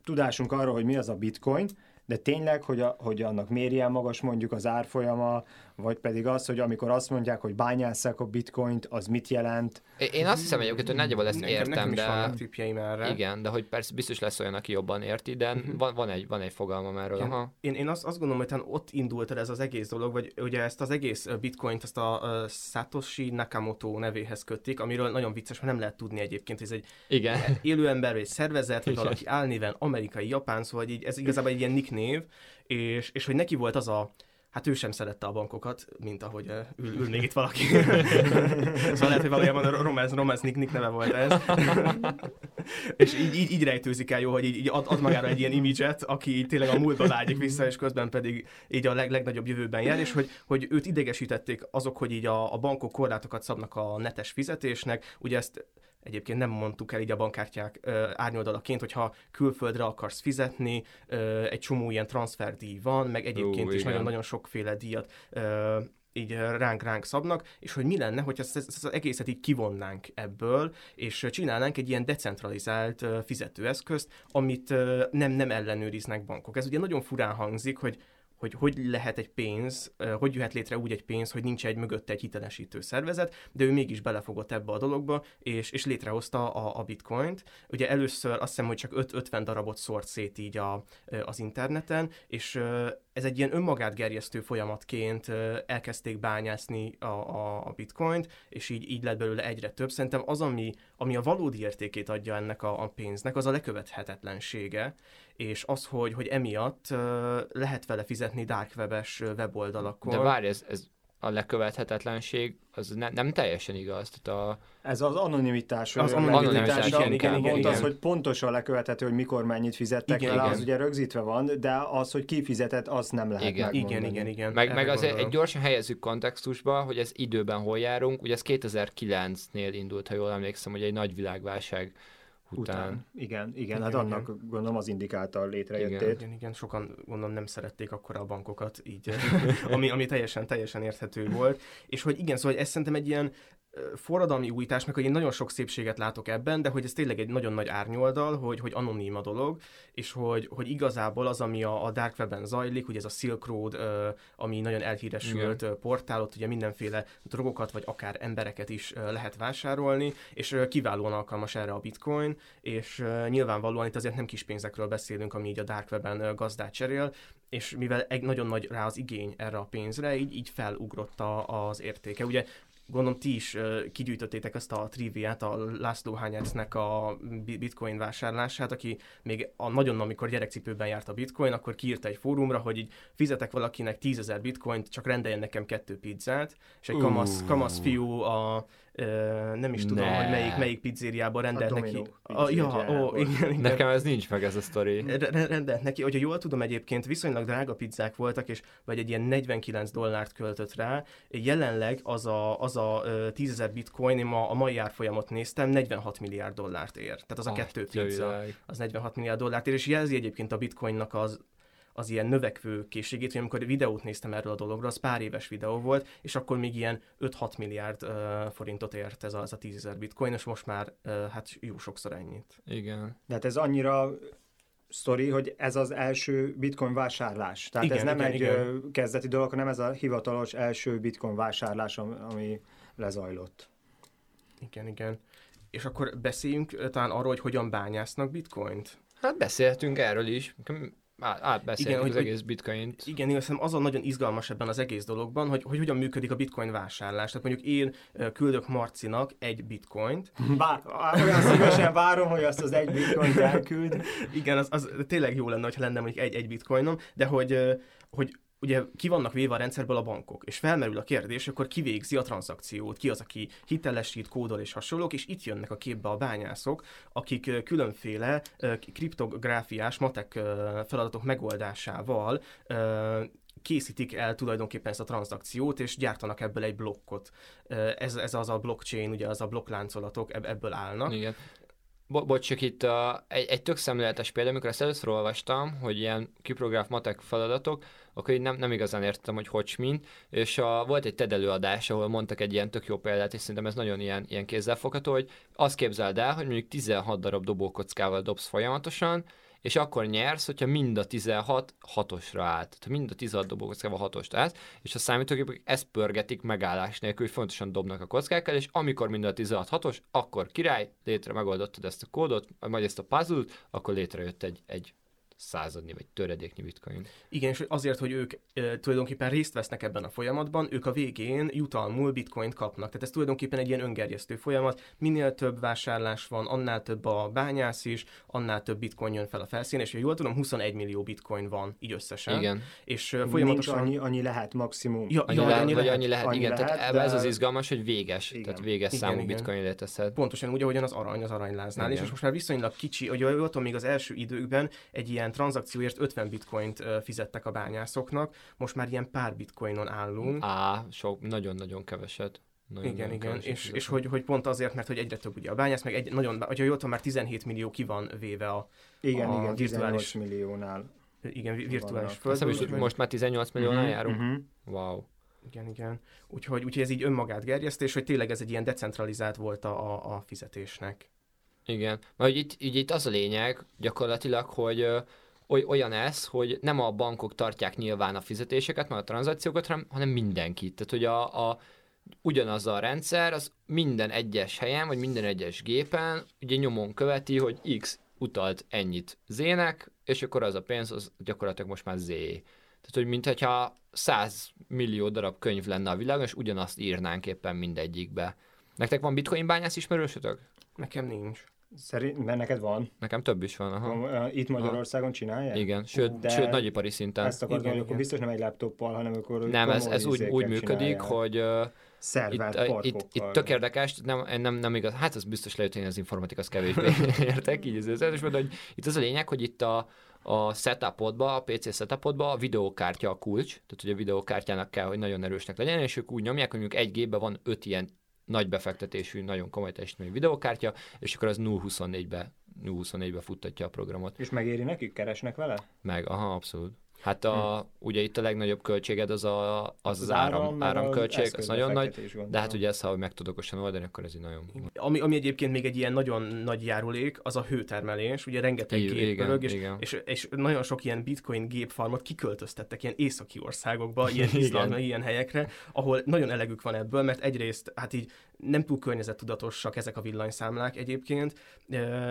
tudásunk arról, hogy mi az a bitcoin, de tényleg, hogy, a, hogy annak ilyen magas mondjuk az árfolyama, vagy pedig az, hogy amikor azt mondják, hogy bányásszák a bitcoint, az mit jelent. Én- azt hiszem egyébként, hogy nagyjából ezt nekem, értem, nekem is de... vannak tippjeim erre. Igen, de hogy persze biztos lesz olyan, aki jobban érti, de van, van, egy, van egy fogalmam erről. Igen. Aha. Én, én azt, azt gondolom, hogy ott indult el ez az egész dolog, vagy ugye ezt az egész bitcoint, ezt a uh, Satoshi Nakamoto nevéhez kötik, amiről nagyon vicces, mert nem lehet tudni egyébként, hogy ez egy Igen. élő ember, vagy egy szervezet, vagy Igen. valaki álnéven, amerikai, japán, szóval így, ez igazából egy ilyen nicknév, és, és hogy neki volt az a Hát ő sem szerette a bankokat, mint ahogy ül, ül még itt valaki. szóval lehet, hogy valójában a Romance, Romance Nick, Nick neve volt ez. és így, így, így rejtőzik el jó, hogy így, így ad, ad magára egy ilyen imidzset, aki így tényleg a múltba lágyik vissza, és közben pedig így a leg, legnagyobb jövőben jár, és hogy, hogy őt idegesítették azok, hogy így a, a bankok korlátokat szabnak a netes fizetésnek. Ugye ezt Egyébként nem mondtuk el így a bankkártyák ö, árnyoldalaként, hogyha külföldre akarsz fizetni, ö, egy csomó ilyen transferdíj van, meg egyébként Ú, is nagyon-nagyon sokféle díjat ö, így ránk-ránk szabnak, és hogy mi lenne, hogyha ezt, ezt, az egészet így kivonnánk ebből, és csinálnánk egy ilyen decentralizált fizetőeszközt, amit nem, nem ellenőriznek bankok. Ez ugye nagyon furán hangzik, hogy hogy hogy lehet egy pénz, hogy jöhet létre úgy egy pénz, hogy nincs egy mögötte egy hitelesítő szervezet, de ő mégis belefogott ebbe a dologba, és, és létrehozta a, a bitcoint. Ugye először azt hiszem, hogy csak 5-50 darabot szórt szét így a, az interneten, és ez egy ilyen önmagát gerjesztő folyamatként elkezdték bányászni a, a, a bitcoint, és így, így lett belőle egyre több. Szerintem az, ami, ami a valódi értékét adja ennek a, a pénznek, az a lekövethetetlensége, és az, hogy, hogy emiatt lehet vele fizetni dark webes weboldalakon. De várj, ez, ez a lekövethetetlenség az ne, nem teljesen igaz. Tehát a, Ez az anonimitás. Az anonimitás, legitimása, igen, igen, pont igen, az, igen. hogy pontosan lekövethető, hogy mikor mennyit fizettek Igen, vele, igen. az ugye rögzítve van, de az, hogy ki fizetett, azt nem lehet Igen. megmondani. Igen, igen, igen. meg, meg azért egy gyorsan helyezzük kontextusba, hogy ez időben hol járunk. Ugye ez 2009-nél indult, ha jól emlékszem, hogy egy nagy világválság után. Után. Igen, igen, Igen, hát igen. annak gondolom az indikálta létrejöttét. Igen. Igen, igen, sokan gondolom nem szerették akkor a bankokat, így, ami, ami teljesen, teljesen érthető volt. És hogy igen, szóval ez szerintem egy ilyen forradalmi újítás, meg hogy én nagyon sok szépséget látok ebben, de hogy ez tényleg egy nagyon nagy árnyoldal, hogy, hogy anonim a dolog, és hogy, hogy igazából az, ami a, a Dark Webben zajlik, ugye ez a Silk Road, ami nagyon elhíresült ö, portál, ott ugye mindenféle drogokat, vagy akár embereket is lehet vásárolni, és kiválóan alkalmas erre a bitcoin, és nyilvánvalóan itt azért nem kis pénzekről beszélünk, ami így a Dark Webben ö, gazdát cserél, és mivel egy nagyon nagy rá az igény erre a pénzre, így, így felugrott a, az értéke. Ugye gondolom ti is kigyűjtöttétek ezt a triviát, a László Hányecnek a bi- bitcoin vásárlását, aki még a nagyon amikor gyerekcipőben járt a bitcoin, akkor kiírta egy fórumra, hogy így fizetek valakinek 10 bitcoint, csak rendeljen nekem kettő pizzát, és egy kamasz, kamasz fiú a nem is tudom, Ne. hogy melyik, melyik pizzériában rendelt A neki. A, ja, ó, igen, igen. Nekem ez nincs meg ez a sztori. Re- re- rendelt neki, hogyha jól tudom egyébként, viszonylag drága pizzák voltak, és vagy egy ilyen 49 dollárt költött rá. Jelenleg az a, az a ö, 10 000 bitcoin, én ma, a mai árfolyamot néztem, 46 milliárd dollárt ér. Tehát az a kettő pizza, az 46 milliárd dollárt ér, és jelzi egyébként a bitcoinnak az, az ilyen növekvő készségét, hogy amikor videót néztem erről a dologról, az pár éves videó volt, és akkor még ilyen 5-6 milliárd uh, forintot ért ez az a 10 000 bitcoin, és most már uh, hát jó sokszor ennyit. Igen. De hát ez annyira sztori, hogy ez az első bitcoin vásárlás. Tehát Igen, ez nem igen, egy igen. kezdeti dolog, hanem ez a hivatalos első bitcoin vásárlás, ami, lezajlott. Igen, igen. És akkor beszéljünk talán arról, hogy hogyan bányásznak bitcoint. Hát beszéltünk erről is. Á- Átbeszéltük Igen, az hogy- egész bitcoint. Igen, én azt hiszem az a nagyon izgalmas ebben az egész dologban, hogy, hogy hogyan működik a bitcoin vásárlás. Tehát mondjuk én küldök Marcinak egy bitcoint, Bá, olyan szívesen várom, hogy azt az egy bitcoint elküld. Igen, az, az tényleg jó lenne, ha lenne mondjuk egy, egy bitcoinom, de hogy, hogy ugye ki vannak véve a rendszerből a bankok, és felmerül a kérdés, akkor ki végzi a tranzakciót, ki az, aki hitelesít, kódol és hasonlók, és itt jönnek a képbe a bányászok, akik különféle kriptográfiás, matek feladatok megoldásával készítik el tulajdonképpen ezt a tranzakciót, és gyártanak ebből egy blokkot. Ez, ez az a blockchain, ugye az a blokkláncolatok ebb- ebből állnak. Igen. Bo- bocs, csak itt uh, egy, egy tök szemléletes példa, amikor ezt először olvastam, hogy ilyen kiprográf matek feladatok, akkor így nem, nem igazán értettem, hogy hogy mint, és a, volt egy TED előadás, ahol mondtak egy ilyen tök jó példát, és szerintem ez nagyon ilyen, ilyen kézzelfogható, hogy azt képzeld el, hogy mondjuk 16 darab dobókockával dobsz folyamatosan, és akkor nyersz, hogyha mind a 16 hatosra állt. Tehát mind a 16 dobókockával hatost állsz, és a számítógépek ezt pörgetik megállás nélkül, hogy fontosan dobnak a kockákkal, és amikor mind a 16 hatos, akkor király, létre megoldottad ezt a kódot, vagy ezt a puzzle-t, akkor létrejött egy, egy századnyi vagy töredéknyi bitcoin. Igen, és azért, hogy ők e, tulajdonképpen részt vesznek ebben a folyamatban, ők a végén jutalmul bitcoint kapnak. Tehát ez tulajdonképpen egy ilyen öngerjesztő folyamat. Minél több vásárlás van, annál több a bányász is, annál több bitcoin jön fel a felszínen, és ha jól tudom, 21 millió bitcoin van így összesen. Igen. És e, Nincs folyamatosan... annyi, annyi lehet maximum. Ja, Annyi, ja, lehet, annyi vagy lehet. annyi lehet, Annyi igen, tehát lehet, ez de- az izgalmas, hogy véges, Igen. tehát véges Igen, számú igen. bitcoin létezhet. Pontosan úgy, ahogyan az arany az aranyláznál Igen. és most már viszonylag kicsi, hogy jól tudom, még az első időkben egy ilyen tranzakcióért 50 bitcoint fizettek a bányászoknak, most már ilyen pár bitcoinon állunk. Á, sok, nagyon-nagyon keveset. Nagyon, Igen, nagyon igen, és, és hogy, hogy pont azért, mert hogy egyre több ugye a bányász, meg egy, nagyon, hogyha jól tudom, már 17 millió ki van véve a Igen, a igen, 18 virtuális- milliónál. igen, vi- virtuális Vannak. Azt most már 18 milliónál járunk. Mhm. Wow. Igen, igen. Úgyhogy, úgyhogy ez így önmagát gerjesztés, és hogy tényleg ez egy ilyen decentralizált volt a, a, a fizetésnek. Igen. Mert hogy itt, így itt az a lényeg gyakorlatilag, hogy oly, olyan ez, hogy nem a bankok tartják nyilván a fizetéseket, meg a tranzakciókat, hanem, hanem mindenkit. Tehát, hogy a, a ugyanaz a rendszer, az minden egyes helyen, vagy minden egyes gépen ugye nyomon követi, hogy X utalt ennyit Z-nek, és akkor az a pénz, az gyakorlatilag most már Z. Tehát, hogy mintha 100 millió darab könyv lenne a világon, és ugyanazt írnánk éppen mindegyikbe. Nektek van bitcoin bányász ismerősötök? Nekem nincs. Szerint, mert neked van. Nekem több is van, aha. Itt Magyarországon csinálják? Igen, sőt, De- sőt nagyipari szinten. Ezt akartam, Igen, hogy akkor biztos nem egy laptoppal, hanem akkor Nem, ez, ez úgy, úgy működik, csinálják. hogy Szervert itt, itt, itt tök érdekes, nem, nem, nem igaz, hát az biztos lehet, hogy az informatika az kevésbé értek, így az és mondom, hogy itt az a lényeg, hogy itt a, a setupodba, a PC setupodba a videókártya a kulcs, tehát hogy a videókártyának kell, hogy nagyon erősnek legyen, és ők úgy nyomják, hogy mondjuk egy gépben van öt ilyen nagy befektetésű, nagyon komoly teljesítményű videókártya, és akkor az 0-24-be 0-24-be futtatja a programot. És megéri nekik? Keresnek vele? Meg, aha, abszolút. Hát a, ugye itt a legnagyobb költséged az az, az, az áram, meg áramköltség, az az nagyon nagy, de hát ugye ezt, ha meg tudok okosan oldani, akkor ez így nagyon... Ami, ami egyébként még egy ilyen nagyon nagy járulék, az a hőtermelés, ugye rengeteg gép igen, pörög, és, igen. és, és, nagyon sok ilyen bitcoin gépfarmot kiköltöztettek ilyen északi országokba, ilyen. Izlandra, ilyen helyekre, ahol nagyon elegük van ebből, mert egyrészt hát így nem túl környezettudatosak ezek a villanyszámlák egyébként,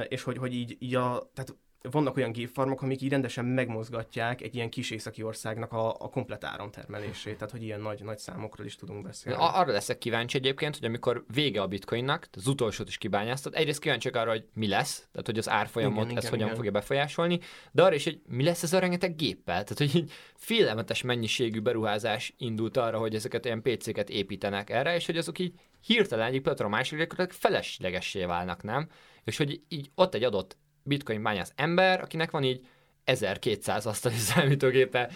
és hogy, hogy így, így a, tehát vannak olyan gépfarmok, amik így rendesen megmozgatják egy ilyen kis északi országnak a, a komplet áramtermelését, tehát hogy ilyen nagy, nagy számokról is tudunk beszélni. A- arra leszek kíváncsi egyébként, hogy amikor vége a bitcoinnak, az utolsót is kibányáztad, egyrészt kíváncsiak arra, hogy mi lesz, tehát hogy az árfolyamot Igen, ez igen, hogyan igen. fogja befolyásolni, de arra is, hogy mi lesz ez a rengeteg géppel, tehát hogy így félelmetes mennyiségű beruházás indult arra, hogy ezeket ilyen PC-ket építenek erre, és hogy azok így hirtelen egyik pillanatra a másikra feleslegessé válnak, nem? És hogy így ott egy adott bitcoin bányász ember, akinek van így 1200 asztali számítógépe,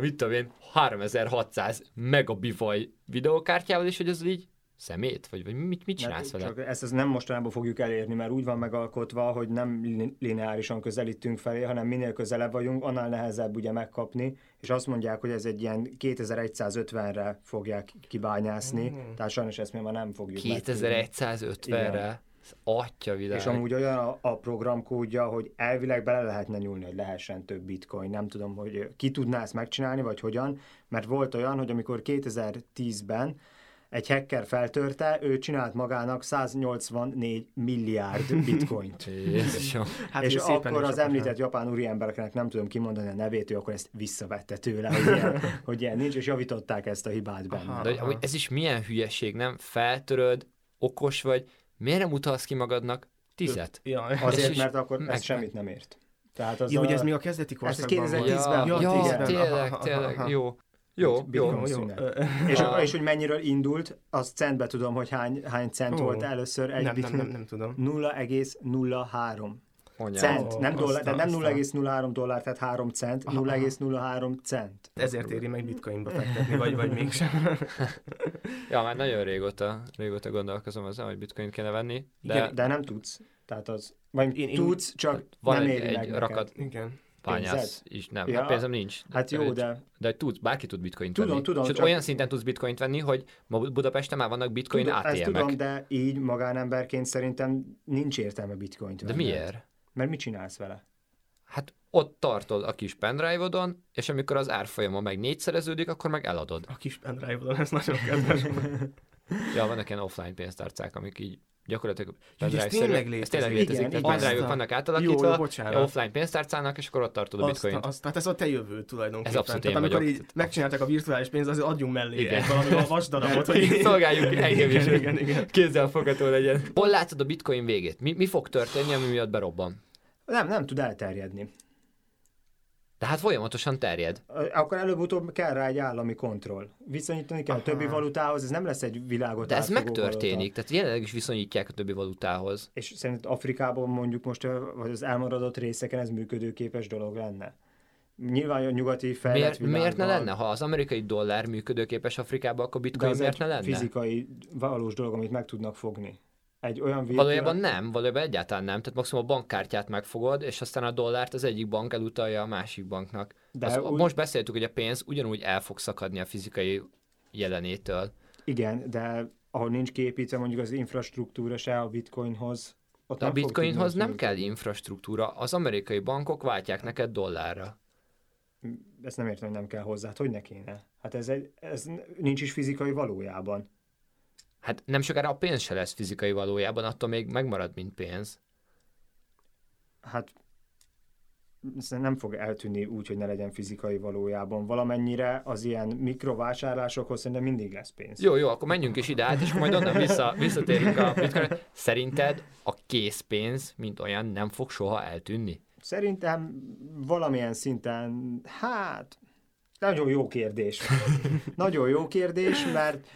mit tudom én, 3600 megabivaj videókártyával, és hogy ez így szemét? Vagy, vagy mit, mit csinálsz vele? csak ezt, ezt nem mostanában fogjuk elérni, mert úgy van megalkotva, hogy nem lin- lineárisan közelítünk felé, hanem minél közelebb vagyunk, annál nehezebb ugye megkapni, és azt mondják, hogy ez egy ilyen 2150-re fogják kibányászni, Mm. tehát sajnos ezt még már nem fogjuk megtudni. 2150-re? Atya világ. És amúgy olyan a, a programkódja, hogy elvileg bele lehetne nyúlni, hogy lehessen több bitcoin. Nem tudom, hogy ki tudná ezt megcsinálni, vagy hogyan, mert volt olyan, hogy amikor 2010-ben egy hacker feltörte, ő csinált magának 184 milliárd bitcoint. Hát és akkor az említett japán úriembereknek nem tudom kimondani a nevét, ő akkor ezt visszavette tőle, hogy ilyen, hogy ilyen nincs, és javították ezt a hibát benne. Aha. De hogy, amúgy ez is milyen hülyeség, nem? Feltöröd, okos vagy, miért nem utalsz ki magadnak tizet? Ja, Azért, És- mert akkor meg- ez semmit nem ért. Tehát az ja, hogy a- ez még a kezdeti Ez korszakban volt. 2010-ben ja, ja, igen. tényleg, tényleg, jó. Jó, jó. Jó, És, A- és hogy mennyiről indult, azt centbe tudom, hogy hány, hány cent Ó. volt először egy Nem, nem, bitcoin. nem, nem tudom. 0,03 Anyám. cent, nem dollár, aztán, tehát nem aztán. 0,03 dollár, tehát 3 cent, Aha, 0,03 cent. Ezért éri meg bitcoinba fektetni, vagy, vagy mégsem. Ja, már nagyon régóta, régóta gondolkozom azon, hogy bitcoin kéne venni, de Igen, De nem tudsz. Tehát az, vagy Én- én- tudsz, csak van nem egy, éri meg egy neked. rakat Igen. bányász is, nem, Ja. hát pénzem nincs. Hát jó, de De tudsz, bárki tud bitcoint Tudom, venni. tudom, Sőt, csak- olyan szinten tudsz bitcoint venni, hogy ma Budapesten már vannak bitcoin tudom, ezt ATM-ek. tudom, de így magánemberként szerintem nincs értelme bitcoint De venni. miért? Mert mit csinálsz vele? Hát ott tartod a kis pendrive-odon, és amikor az árfolyama meg négyszereződik, akkor meg eladod. A kis pendrive-on, ez nagyon kedves. Ja, vannak ilyen offline pénztárcák, amik így gyakorlatilag pendrive-szerű- tényleg ez tényleg létezik. létezik. Igen, Tehát vannak Jó, átalakítva, jó, bocsánat. offline pénztárcának, és akkor ott tartod a bitcoint. azt, tehát ez a te jövő tulajdonképpen. Ez abszolút tehát amikor vagyok. így megcsinálták a virtuális pénzt, azért adjunk mellé Igen. egy valami a vasdarabot, hogy szolgáljuk engem is, igen, igen. kézzel fogható legyen. Hol látod a bitcoin végét? Mi, mi fog történni, ami miatt berobban? Nem, nem tud elterjedni. De hát folyamatosan terjed. Akkor előbb-utóbb kell rá egy állami kontroll. Viszonyítani kell a Aha. többi valutához, ez nem lesz egy világot De ez megtörténik, valuta. tehát jelenleg is viszonyítják a többi valutához. És szerint Afrikában mondjuk most, vagy az elmaradott részeken ez működőképes dolog lenne. Nyilván a nyugati fejlett Miért, világban, miért ne lenne? Ha az amerikai dollár működőképes Afrikában, akkor bitcoin miért ne lenne? fizikai, valós dolog, amit meg tudnak fogni. Egy olyan virtuál... Valójában nem, valójában egyáltalán nem. Tehát maximum a bankkártyát megfogod, és aztán a dollárt az egyik bank elutalja a másik banknak. De Az, úgy- Most beszéltük, hogy a pénz ugyanúgy el fog szakadni a fizikai jelenétől. Igen, de ahol nincs kiépítve mondjuk az infrastruktúra se a bitcoinhoz, ott De a bitcoinhoz nem kell infrastruktúra. Az amerikai bankok váltják neked dollárra. Ezt nem értem, hogy nem kell hozzá. Hát hogy ne kéne? Hát ez, egy, ez nincs is fizikai valójában. Hát nem sokára a pénz se lesz fizikai valójában, attól még megmarad, mint pénz. Hát nem fog eltűnni úgy, hogy ne legyen fizikai valójában. Valamennyire az ilyen mikrovásárlásokhoz szerintem mindig lesz pénz. Jó, jó, akkor menjünk is ide át, és majd onnan vissza, visszatérünk a bitcoinra. Szerinted a készpénz, mint olyan, nem fog soha eltűnni? Szerintem valamilyen szinten, hát, nagyon jó kérdés. nagyon jó kérdés, mert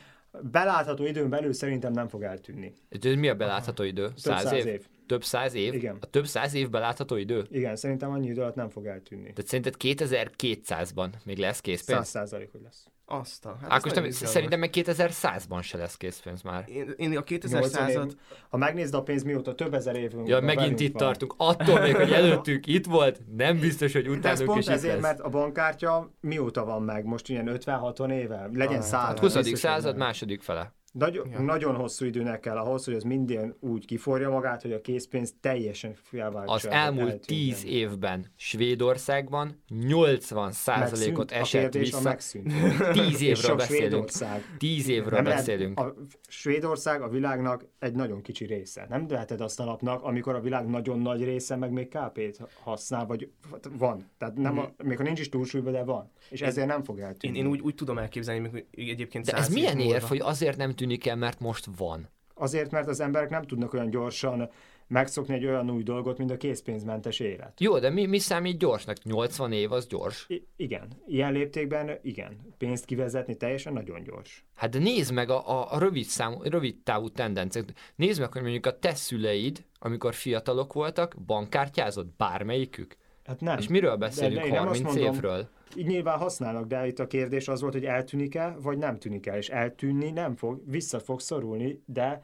belátható időn belül szerintem nem fog eltűnni. Ez mi a belátható idő? Több Száz, száz év? év. Több száz év? Igen. A több száz év belátható idő? Igen, szerintem annyi idő alatt nem fog eltűnni. Tehát szerinted 2200-ban még lesz készpénz? Száz százalék, hogy lesz. Azt a... Hát Ákos, nem, szerintem meg 2100-ban se lesz készpénz már. Én, én a 80 2100 év, ha megnézd a pénz mióta több ezer évünk Ja, megint itt van. tartunk. Attól még, hogy előttük itt volt, nem biztos, hogy De ez pont is ezért, lesz. mert a bankkártya mióta van meg? Most ilyen 50-60 éve? Legyen Ah, száz. hát 20. biztos, hogy század második fele. Nagyon, nagyon hosszú időnek kell ahhoz, hogy az minden úgy kiforja magát, hogy a készpénz teljesen felváltsa. Az elmúlt 10 évben Svédországban 80 százalékot esett a vissza. megszűnt. 10 És évről beszélünk. Svédország. 10 évről Nem lehet- beszélünk. A Svédország a világnak egy nagyon kicsi része. Nem leheted azt a napnak, amikor a világ nagyon nagy része meg még KP-t használ, vagy van. Tehát nem a, még ha nincs is túlsúlyban, de van. És ezért nem fog Én, eltűnni. én úgy, úgy tudom elképzelni, hogy egyébként De ez milyen érv, hogy azért nem tűnik el, mert most van? Azért, mert az emberek nem tudnak olyan gyorsan megszokni egy olyan új dolgot, mint a készpénzmentes élet. Jó, de mi, mi számít gyorsnak? 80 év az gyors. I- igen. Ilyen léptékben igen. Pénzt kivezetni teljesen nagyon gyors. Hát de nézd meg a, a, a rövid, számú, rövid távú tendenciát. Nézd meg, hogy mondjuk a te szüleid, amikor fiatalok voltak, bankkártyázott bármelyikük. Hát nem. És miről beszélünk? de azt 30 mondom- évről? Így nyilván használnak, de itt a kérdés az volt, hogy eltűnik-e, vagy nem tűnik el. És eltűnni nem fog, vissza fog szorulni, de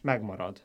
megmarad.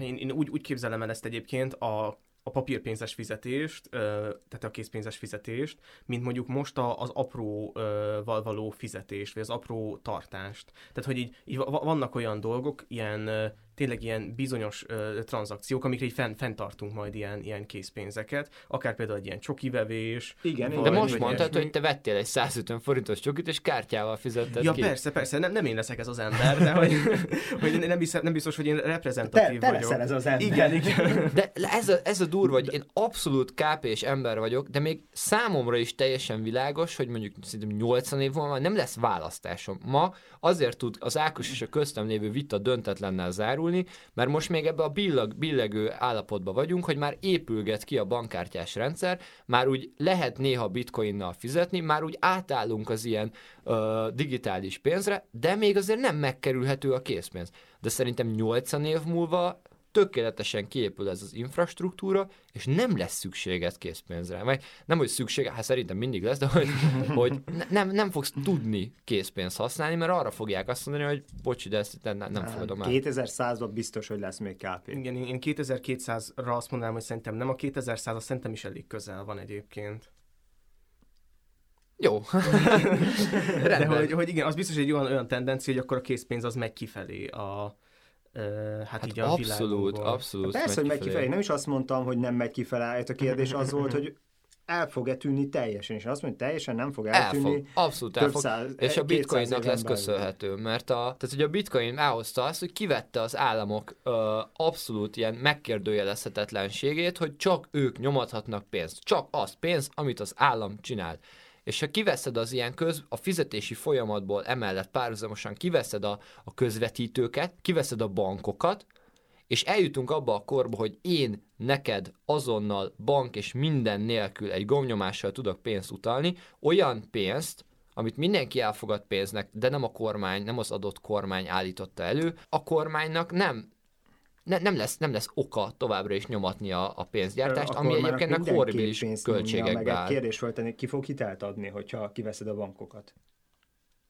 Én, én úgy, úgy képzelem el ezt egyébként a, a papírpénzes fizetést, tehát a készpénzes fizetést, mint mondjuk most az apróval való fizetést, vagy az apró tartást. Tehát, hogy így, így va- vannak olyan dolgok, ilyen tényleg ilyen bizonyos ö, tranzakciók, amikre így fenn, fenntartunk majd ilyen, ilyen készpénzeket, akár például egy ilyen csokivevés. Igen, vagy- De most mondtad, ilyesmi. hogy te vettél egy 150 forintos csokit, és kártyával fizetted Ja, ki. persze, persze, nem, nem én leszek ez az ember, de hogy, hogy nem, hiszem, nem biztos, hogy én Te, reprezentatív te vagyok. leszel ez az ember. Igen, igen. De ez a, ez a durva, hogy én abszolút KP-s ember vagyok, de még számomra is teljesen világos, hogy mondjuk szerintem 80 év múlva nem lesz választásom. Ma azért tud az Ákos és a köztem lévő vita döntetlennel zárulni, mert most még ebbe a billag, billegő állapotban vagyunk, hogy már épülget ki a bankkártyás rendszer, már úgy lehet néha bitcoinnal fizetni, már úgy átállunk az ilyen ö, digitális pénzre, de még azért nem megkerülhető a készpénz. De szerintem 80 év múlva tökéletesen kiépül ez az infrastruktúra, és nem lesz szükséged készpénzre. Vagy nem, hogy szükség, hát szerintem mindig lesz, de hogy, hogy ne- nem, nem fogsz tudni készpénzt használni, mert arra fogják azt mondani, hogy bocsi, de ezt nem, nem fogadom el. 2100-ban biztos, hogy lesz még KP. Igen, én én 2200-ra azt mondanám, hogy szerintem nem a 2100, az szerintem is elég közel van egyébként. Jó. De hogy, hogy igen, az biztos egy olyan, olyan tendencia, hogy akkor a készpénz az megy kifelé a, hát, Hát így a abszolút, abszolút. Persze, hogy megy kifelé. Nem is azt mondtam, hogy nem megy kifelé. Itt a kérdés az volt, hogy el fog-e tűnni teljesen. És azt mondja, hogy teljesen nem fog El eltűnni. fog, abszolút el fog. száz- és a 200 bitcoinnak lesz köszönhető, mert a, tehát, hogy a bitcoin elhozta azt, hogy kivette az államok ö, abszolút ilyen megkérdőjelezhetetlenségét, hogy csak ők nyomathatnak pénzt. Csak az pénz, amit az állam csinál. És ha kiveszed az ilyen köz, a fizetési folyamatból emellett párhuzamosan kiveszed a, a közvetítőket, kiveszed a bankokat, és eljutunk abba a korba, hogy én neked azonnal bank és minden nélkül egy gomnyomással tudok pénzt utalni, olyan pénzt, amit mindenki elfogad pénznek, de nem a kormány, nem az adott kormány állította elő, a kormánynak nem ne, nem, lesz, nem lesz oka továbbra is nyomatni a, a pénzgyártást, A ami egyébként horribilis költségekbe egy áll. kérdés föltenni, ki fog hitelt adni, hogyha kiveszed a bankokat?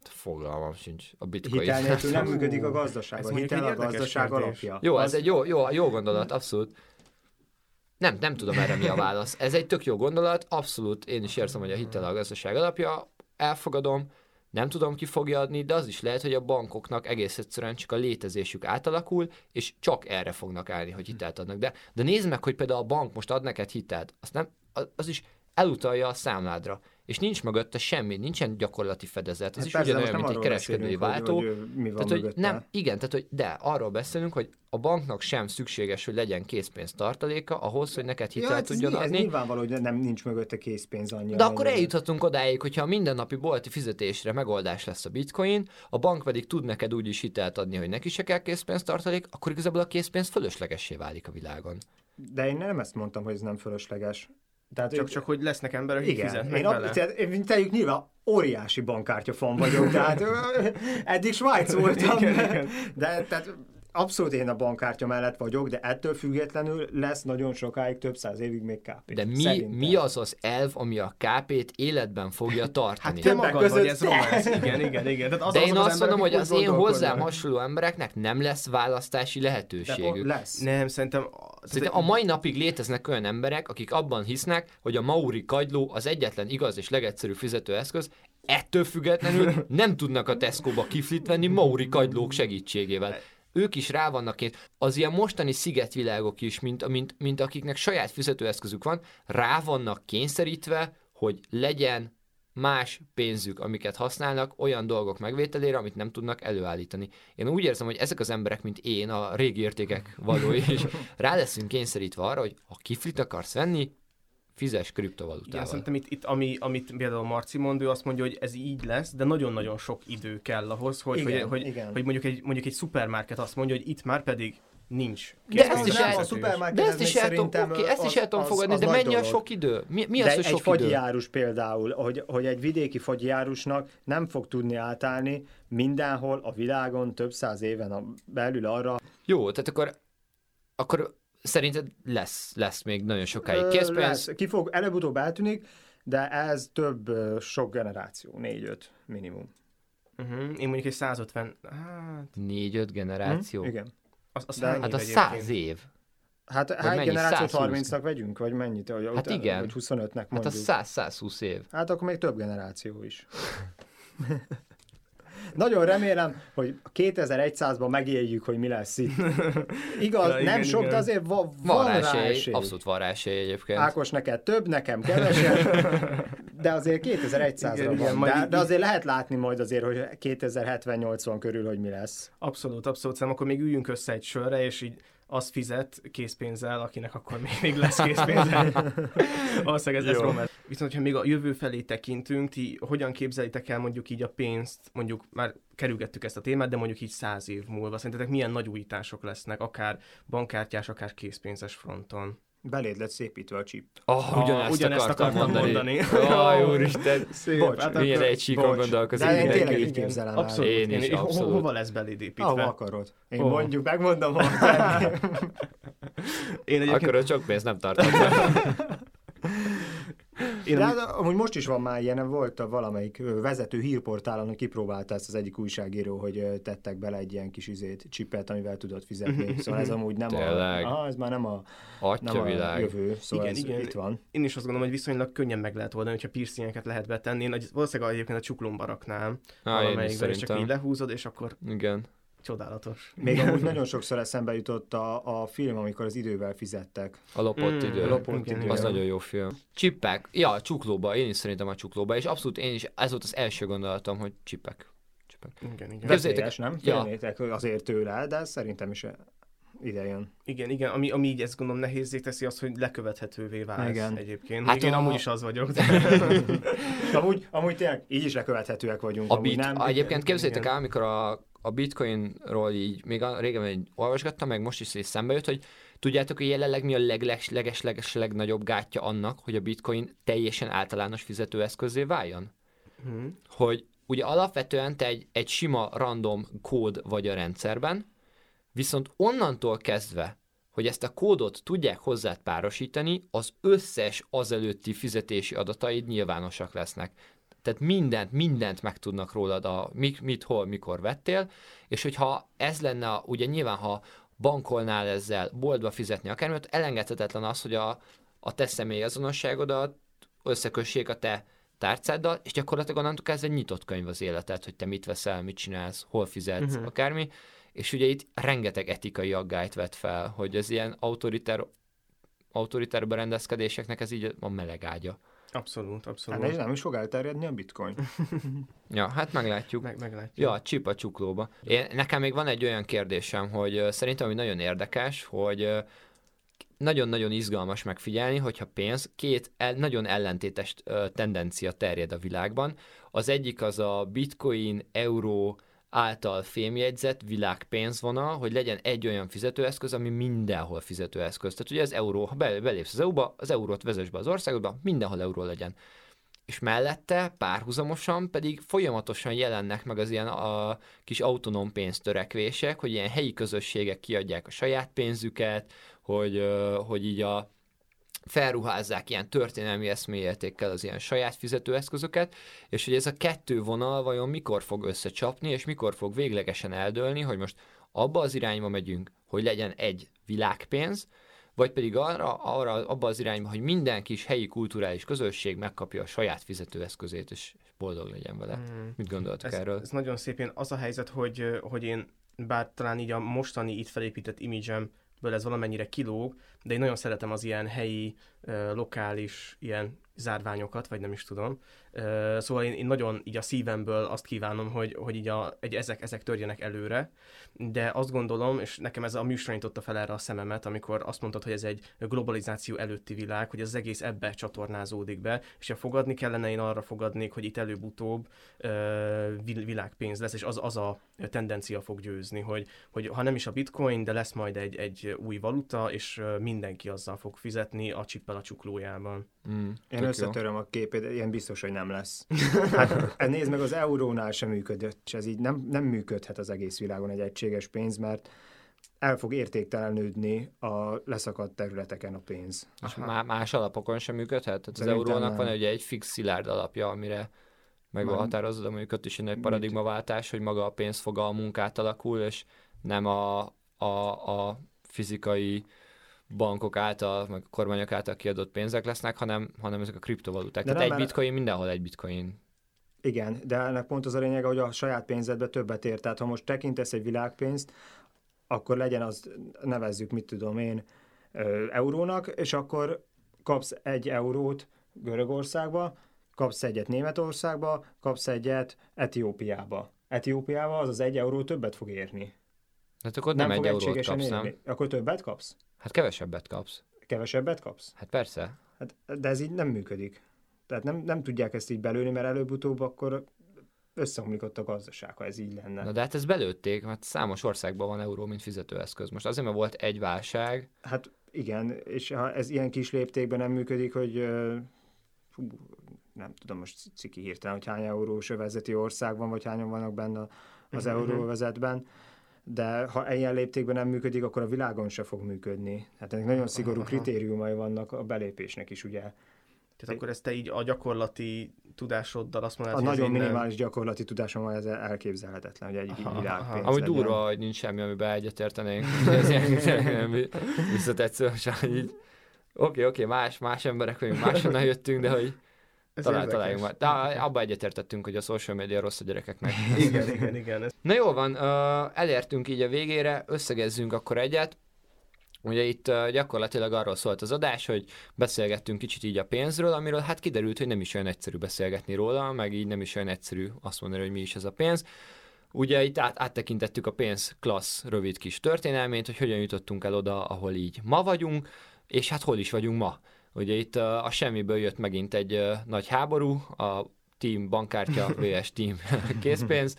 Fogalmam sincs. A bitcoin. Hitel nélkül nem működik a ez gazdaság. A mondjuk hitel a gazdaság kérdés. alapja. Jó, Az- ez egy jó, jó, jó gondolat, abszolút. Nem, nem tudom erre mi a válasz. Ez egy tök jó gondolat, abszolút én is érzem, hogy a hitel a gazdaság alapja, elfogadom, nem tudom ki fogja adni, de az is lehet, hogy a bankoknak egész egyszerűen csak a létezésük átalakul, és csak erre fognak állni, hogy hitelt adnak. De, de nézd meg, hogy például a bank most ad neked hitelt, azt nem, az- is elutalja a számládra. És nincs mögötte semmi, nincsen gyakorlati fedezet. Ez Hát is persze, ugyanolyan, mint egy kereskedői váltó. Hogy, hogy mi van tehát, hogy nem, igen, tehát, hogy de arról beszélünk, hogy a banknak sem szükséges, hogy legyen készpénz tartaléka ahhoz, hogy neked Ja, hitelt hát ez, tudjon ez adni. nyilvánvaló, hogy nem nincs mögötte készpénz annyira. De akkor eljuthatunk odáig, hogyha a mindennapi bolti fizetésre megoldás lesz a bitcoin, a bank pedig tud neked úgy is hitelt adni, hogy neki se kell készpénztartalék, akkor igazából a készpénz fölöslegessé válik a világon. De én nem ezt mondtam, hogy ez nem fölösleges. Tehát Csak, csak hogy lesznek emberek, akik fizetnek én, vele. tehát, én tegyük nyilván óriási bankkártya fan vagyok, tehát eddig Svájc voltam, Igen, de, igen. de tehát abszolút én a bankkártya mellett vagyok, de ettől függetlenül lesz nagyon sokáig, több száz évig még KP. De mi, Szerintem. mi az az elv, ami a KP-t életben fogja tartani? Hát te magad vagy között ez te. románc. Igen, igen, igen. Tehát az, De azok én az azt mondom, hogy az én hozzám hasonló embereknek nem lesz választási de lehetőségük. lesz. Nem, szerintem... Szerintem a mai napig léteznek olyan emberek, akik abban hisznek, hogy a Mauri kagyló az egyetlen igaz és legegyszerűbb fizetőeszköz, ettől függetlenül nem tudnak a Tesco-ba kiflit venni Mauri kagylók segítségével. Ők is rá vannak két. Az ilyen mostani szigetvilágok is, mint, mint, mint akiknek saját fizetőeszközük van, rá vannak kényszerítve, hogy legyen más pénzük, amiket használnak olyan dolgok megvételére, amit nem tudnak előállítani. Én úgy érzem, hogy ezek az emberek, mint én, a régi értékek valói is, rá leszünk kényszerítve arra, hogy ha kiflit akarsz venni, fizes Igen, kriptovalutával. szerintem itt, itt ami, amit például Marci mond, ő azt mondja, hogy ez így lesz, de nagyon-nagyon sok idő kell ahhoz, hogy, Igen, hogy, hogy, igen. hogy mondjuk, egy, mondjuk egy szupermarket azt mondja, hogy itt már pedig nincs. De ezt is nem, el- a De szupermarket De ez ezt is el tudom, oké, ezt is el tudom fogadni, az de mennyi a dolog. sok idő? Mi, mi az, De hogy egy sok idő? fagyjárus például, hogy, hogy egy vidéki fagyjárusnak nem fog tudni átállni mindenhol a világon több száz éven a, belül arra. Jó, tehát akkor, akkor szerinted lesz, lesz még nagyon sokáig készpénz. lesz. Ki fog, előbb-utóbb eltűnik, de ez több sok generáció, négy-öt minimum. Uh-huh. Én mondjuk egy 150, hát Négy-öt generáció. Hm? Igen. az, az De- hány Hát a száz év. Hát Vagy hány mennyi? generációt 120? 30-nak vegyünk, vagy mennyit? Vagy, Hát igen. Vagy 25-nek Hát mondjuk. az 100-120 év. Hát akkor még több generáció is. Nagyon remélem, hogy 2100-ban megéljük, hogy mi lesz itt. Igaz, Ja, igen, nem sok, igen. de azért va- van, Van rá esély, esély. abszolút van rá esély egyébként. Ákos, neked több, nekem kevesebb, de azért 2100-ra Igen, van. igen, de, így- de azért lehet látni majd azért, hogy 2070-80 körül, hogy mi lesz. Abszolút, abszolút. Szerintem akkor még üljünk össze egy sörre, és így az fizet készpénzzel, akinek akkor még, még lesz készpénzzel. Valószínűleg ez, Jó. román. Viszont, ha még a jövő felé tekintünk, ti hogyan képzelitek el mondjuk így a pénzt, mondjuk már kerülgettük ezt a témát, de mondjuk így száz év múlva. Szerintetek milyen nagy újítások lesznek, akár bankkártyás, akár készpénzes fronton? Beléd lett szépítve a chip. Oh, ugyanezt, ugyanezt akartam, akartam mondani. mondani. Jaj, úristen. Szép, Bocs, hát Milyen egy síkon gondolkozik De én tényleg így képzelem el. Abszolút. Én is, ho- abszolút. Hova lesz beléd építve? Ahova akarod. Én Hova? mondjuk, megmondom, Én egyébként, Akkor a sok pénzt nem tartott. én, De amúgy- hát, amúgy most is van már ilyen, volt a valamelyik vezető hírportálon, hogy kipróbálta ezt az egyik újságíró, hogy tettek bele egy ilyen kis izét, csipet, amivel tudod fizetni. Szóval ez amúgy nem Tényleg? a, aha, ez már nem a, nem Atya a világ. jövő, szóval Igen, ez igen. itt van. én is azt gondolom, hogy viszonylag könnyen meg lehet oldani, hogyha piercingeket lehet betenni. Én valószínűleg egyébként a csuklomba raknám Á, én is valamelyikben, és csak így lehúzod, és akkor Igen. Csodálatos. Még amúgy nagyon sokszor eszembe jutott a, a film, amikor az idővel fizettek. A lopott Mm, idő. lopott idő. Az nagyon jó film. Csippek. Ja, a csuklóba. Én is szerintem a csuklóba. És abszolút én is, ez volt az első gondolatom, hogy csippek. Csippek. Igen, igen. Képzeljétek- Veszélyes, nem? Ja. Félnétek azért tőle, de szerintem is ide jön. Igen, igen, ami, ami így ezt gondolom nehézé teszi az, hogy lekövethetővé válsz Igen. egyébként. Hát én a- amúgy is az vagyok. De... Amúgy, amúgy tényleg így is lekövethetőek vagyunk. A amúgy bit, nem. egyébként képzeljétek el, amikor a, a bitcoinról így, még a, régen így olvasgattam, meg most is szembe jött, hogy tudjátok, hogy jelenleg mi a leges, leges, leges, legnagyobb gátja annak, hogy a bitcoin teljesen általános fizetőeszközé váljon? Hm. hogy ugye alapvetően te egy, egy sima random kód vagy a rendszerben, viszont onnantól kezdve, hogy ezt a kódot tudják hozzád párosítani, az összes azelőtti fizetési adataid nyilvánosak lesznek. Tehát mindent, mindent megtudnak rólad, a, mit, mit, hol, mikor vettél, és hogyha ez lenne, a- ugye nyilván, ha bankolnál ezzel, boltba fizetni akármi, ott elengedhetetlen az, hogy a, a te személyazonosságodat összekössék a te tárcáddal, és gyakorlatilag onnantól kezdve nyitott könyv az életed, hogy te mit veszel, mit csinálsz, hol fizetsz, uh-huh. akármi, és ugye itt rengeteg etikai aggályt vet fel, hogy az ilyen autoritár, autoritár berendezkedéseknek ez így a meleg ágya. Abszolút, Hát abszolút. nem, nem is fog elterjedni a bitcoin. Ja, hát meglátjuk. Meg, meglátjuk. Ja, csip a csuklóba. Én, nekem még van egy olyan kérdésem, hogy szerintem ami nagyon érdekes, hogy nagyon-nagyon izgalmas megfigyelni, hogyha pénz, két el, nagyon ellentétes tendencia terjed a világban. Az egyik az a bitcoin, euró által fémjegyzett világpénzvonal, hogy legyen egy olyan fizetőeszköz, ami mindenhol fizetőeszköz. Tehát ugye az euró, ha be- belépsz az EU-ba, az eurót vezess be az országodba, mindenhol euró legyen és mellette párhuzamosan pedig folyamatosan jelennek meg az ilyen a kis autonóm pénztörekvések, hogy ilyen helyi közösségek kiadják a saját pénzüket, hogy, hogy így a felruházzák ilyen történelmi eszmélyértékkel az ilyen saját fizetőeszközöket, és hogy ez a kettő vonal vajon mikor fog összecsapni, és mikor fog véglegesen eldőlni, hogy most abba az irányba megyünk, hogy legyen egy világpénz, vagy pedig arra, arra abba az irányba, hogy minden kis helyi kulturális közösség megkapja a saját fizetőeszközét, és boldog legyen vele. Mm. Mit gondoltok Ez, erről? ez nagyon szép. Az a helyzet, hogy, hogy én bár talán így a mostani itt felépített imidzsemből ez valamennyire kilóg, de én nagyon szeretem az ilyen helyi, lokális ilyen zárványokat, vagy nem is tudom. Szóval én, én nagyon így a szívemből azt kívánom, hogy, hogy így a, egy, ezek, ezek törjenek előre, de azt gondolom, és nekem ez a műsor nyitotta fel erre a szememet, amikor azt mondtad, hogy ez egy globalizáció előtti világ, hogy az egész ebbe csatornázódik be, és ha fogadni kellene, én arra fogadnék, hogy itt előbb-utóbb világpénz lesz, és az, az a tendencia fog győzni, hogy, hogy ha nem is a bitcoin, de lesz majd egy, egy új valuta, és mindenki azzal fog fizetni a csippel a csuklójában. Mm, Én tök jó. összetöröm a képét, ilyen biztos, hogy nem lesz. Hát nézd meg, az eurónál sem működött, és ez így nem, nem működhet az egész világon egy egységes pénz, mert el fog értéktelenődni a leszakadt területeken a pénz. És má- más alapokon sem működhet? Tehát az eurónak van nem. ugye egy fix szilárd alapja, amire meg van Nem. határozva, de mondjuk ott is egy paradigmaváltás, hogy maga a pénzfogalmunk átalakul, és nem a, a, a fizikai bankok által, meg kormányok által kiadott pénzek lesznek, hanem, hanem ezek a kriptovaluták. De Tehát nem, egy mert- bitcoin mindenhol egy bitcoin. Igen, de ennek pont az a lényege, hogy a saját pénzedbe többet ér. Tehát ha most tekintesz egy világpénzt, akkor legyen az, nevezzük, mit tudom én, eurónak, és akkor kapsz egy eurót Görögországba, kapsz egyet Németországba, kapsz egyet Etiópiába. Etiópiába az az egy euró többet fog érni. Hát akkor nem, nem egy eurót kapsz, nem? érni. Akkor többet kapsz? Hát kevesebbet kapsz. Kevesebbet kapsz? Hát persze. Hát, de ez így nem működik. Tehát nem, nem tudják ezt így belőni, mert előbb-utóbb akkor összeomlik ott a gazdaság, ha ez így lenne. Na de hát ezt belőtték, mert számos országban van euró, mint fizetőeszköz. Most azért, mert volt egy válság, Hát igen, és ha ez ilyen kis léptékben nem működik, hogy fú, nem tudom most ciki hirtelen, hogy hány eurós övezeti ország van, vagy hányan vannak benne az Mhm, mhm. euróvezetben, de ha ilyen léptékben nem működik, akkor a világon se fog működni. Hát ennek nagyon szigorú Aha. kritériumai vannak a belépésnek is, ugye. Tehát akkor ezt te így a gyakorlati tudásoddal azt A mondod, hogy ez nagyon így nem- minimális gyakorlati tudásom van, ez elképzelhetetlen, hogy egy világpénz Amúgy durva, hogy nincs semmi, amiben egyetértenénk. Ez ilyen visszatetsző, hogy így oké, oké, más, más emberek vagyunk, máshonnan jöttünk, de hogy Ez talál, találjunk már. De abba egyetértettünk, hogy a social media rossz a gyerekeknek. Igen, igen, igen. Na jó van, elértünk így a végére, összegezzünk akkor egyet. Ugye itt gyakorlatilag arról szólt az adás, hogy beszélgettünk kicsit így a pénzről, amiről hát kiderült, hogy nem is olyan egyszerű beszélgetni róla, meg így nem is olyan egyszerű azt mondani, hogy mi is ez a pénz. Ugye itt át, áttekintettük a pénz klassz rövid kis történelmét, hogy hogyan jutottunk el oda, ahol így ma vagyunk, és hát hol is vagyunk ma. Ugye itt uh, a semmiből jött megint egy nagy háború, a Team bankkártya vs Team készpénz.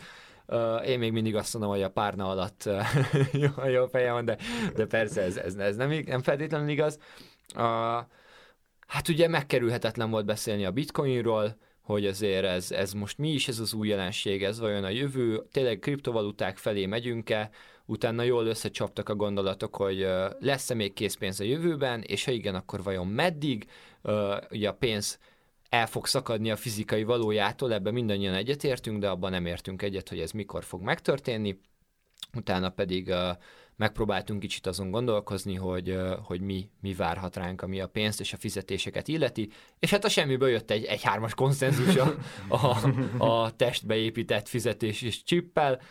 Én még mindig azt mondom, hogy a párna alatt jó, jó fejem van, de, de persze ez, ez, ez nem, nem feltétlenül igaz. Uh, hát ugye megkerülhetetlen volt beszélni a bitcoinról, hogy azért ez, ez most mi is ez az új jelenség, ez vajon a jövő, tényleg kriptovaluták felé megyünk-e, utána jól összecsaptak a gondolatok, hogy lesz-e még készpénz a jövőben, és ha igen, akkor vajon meddig, ugye a pénz el fog szakadni a fizikai valójától, ebben mindannyian egyetértünk, de abban nem értünk egyet, hogy ez mikor fog megtörténni. Utána pedig megpróbáltunk kicsit azon gondolkozni, hogy, hogy mi, mi várhat ránk, ami a pénzt és a fizetéseket illeti, és hát a semmiből jött egy, egy hármas konszenzus a, a, a testbe épített fizetés és csippel,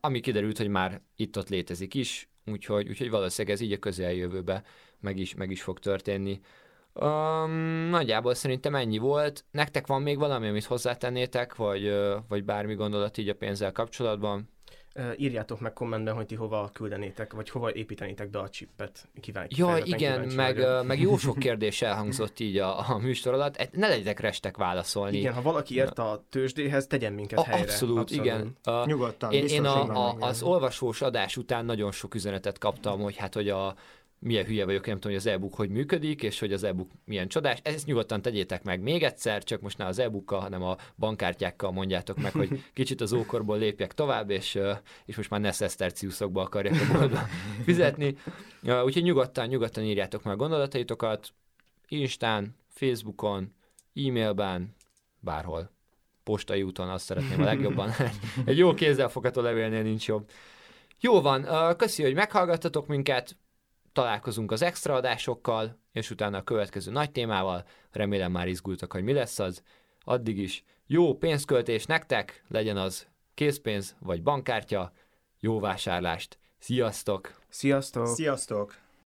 ami kiderült, hogy már itt-ott létezik is, úgyhogy, úgyhogy valószínűleg ez így a közeljövőbe meg is, meg is fog történni. Um, nagyjából szerintem ennyi volt. Nektek van még valami, amit hozzátennétek, vagy, vagy bármi gondolat így a pénzzel kapcsolatban? Írjátok meg kommentben, hogy ti hova küldenétek, vagy hova építenétek be a chippet. Kíváncsi, Ja, igen, meg, vagyok. meg jó sok kérdés elhangzott így a, a műsor alatt. E- Ne legyetek restek válaszolni. Igen, ha valaki ért a tőzsdéhez, tegyen minket A, helyre. abszolút, igen. A, Nyugodtan, én, én a, a, az olvasós adás után nagyon sok üzenetet kaptam, hogy hát, hogy a milyen hülye vagyok, nem tudom, hogy az e-book hogy működik, és hogy az e-book milyen csodás. Ezt nyugodtan tegyétek meg még egyszer, csak most ne az e-bookkal, hanem a bankkártyákkal mondjátok meg, hogy kicsit az ókorból lépjek tovább, és, és most már ne szeszterciuszokba akarjak a boltba fizetni. Úgyhogy nyugodtan, nyugodtan írjátok meg a gondolataitokat, Instán, Facebookon, e-mailben, bárhol. Postai úton azt szeretném a legjobban. Egy jó kézzelfogható levélnél nincs jobb. Jó van, köszi, hogy meghallgattatok minket, találkozunk az extra adásokkal, és utána a következő nagy témával. Remélem már izgultak, hogy mi lesz az. Addig is jó pénzköltés nektek, legyen az készpénz vagy bankkártya, jó vásárlást. Sziasztok! Sziasztok! Sziasztok!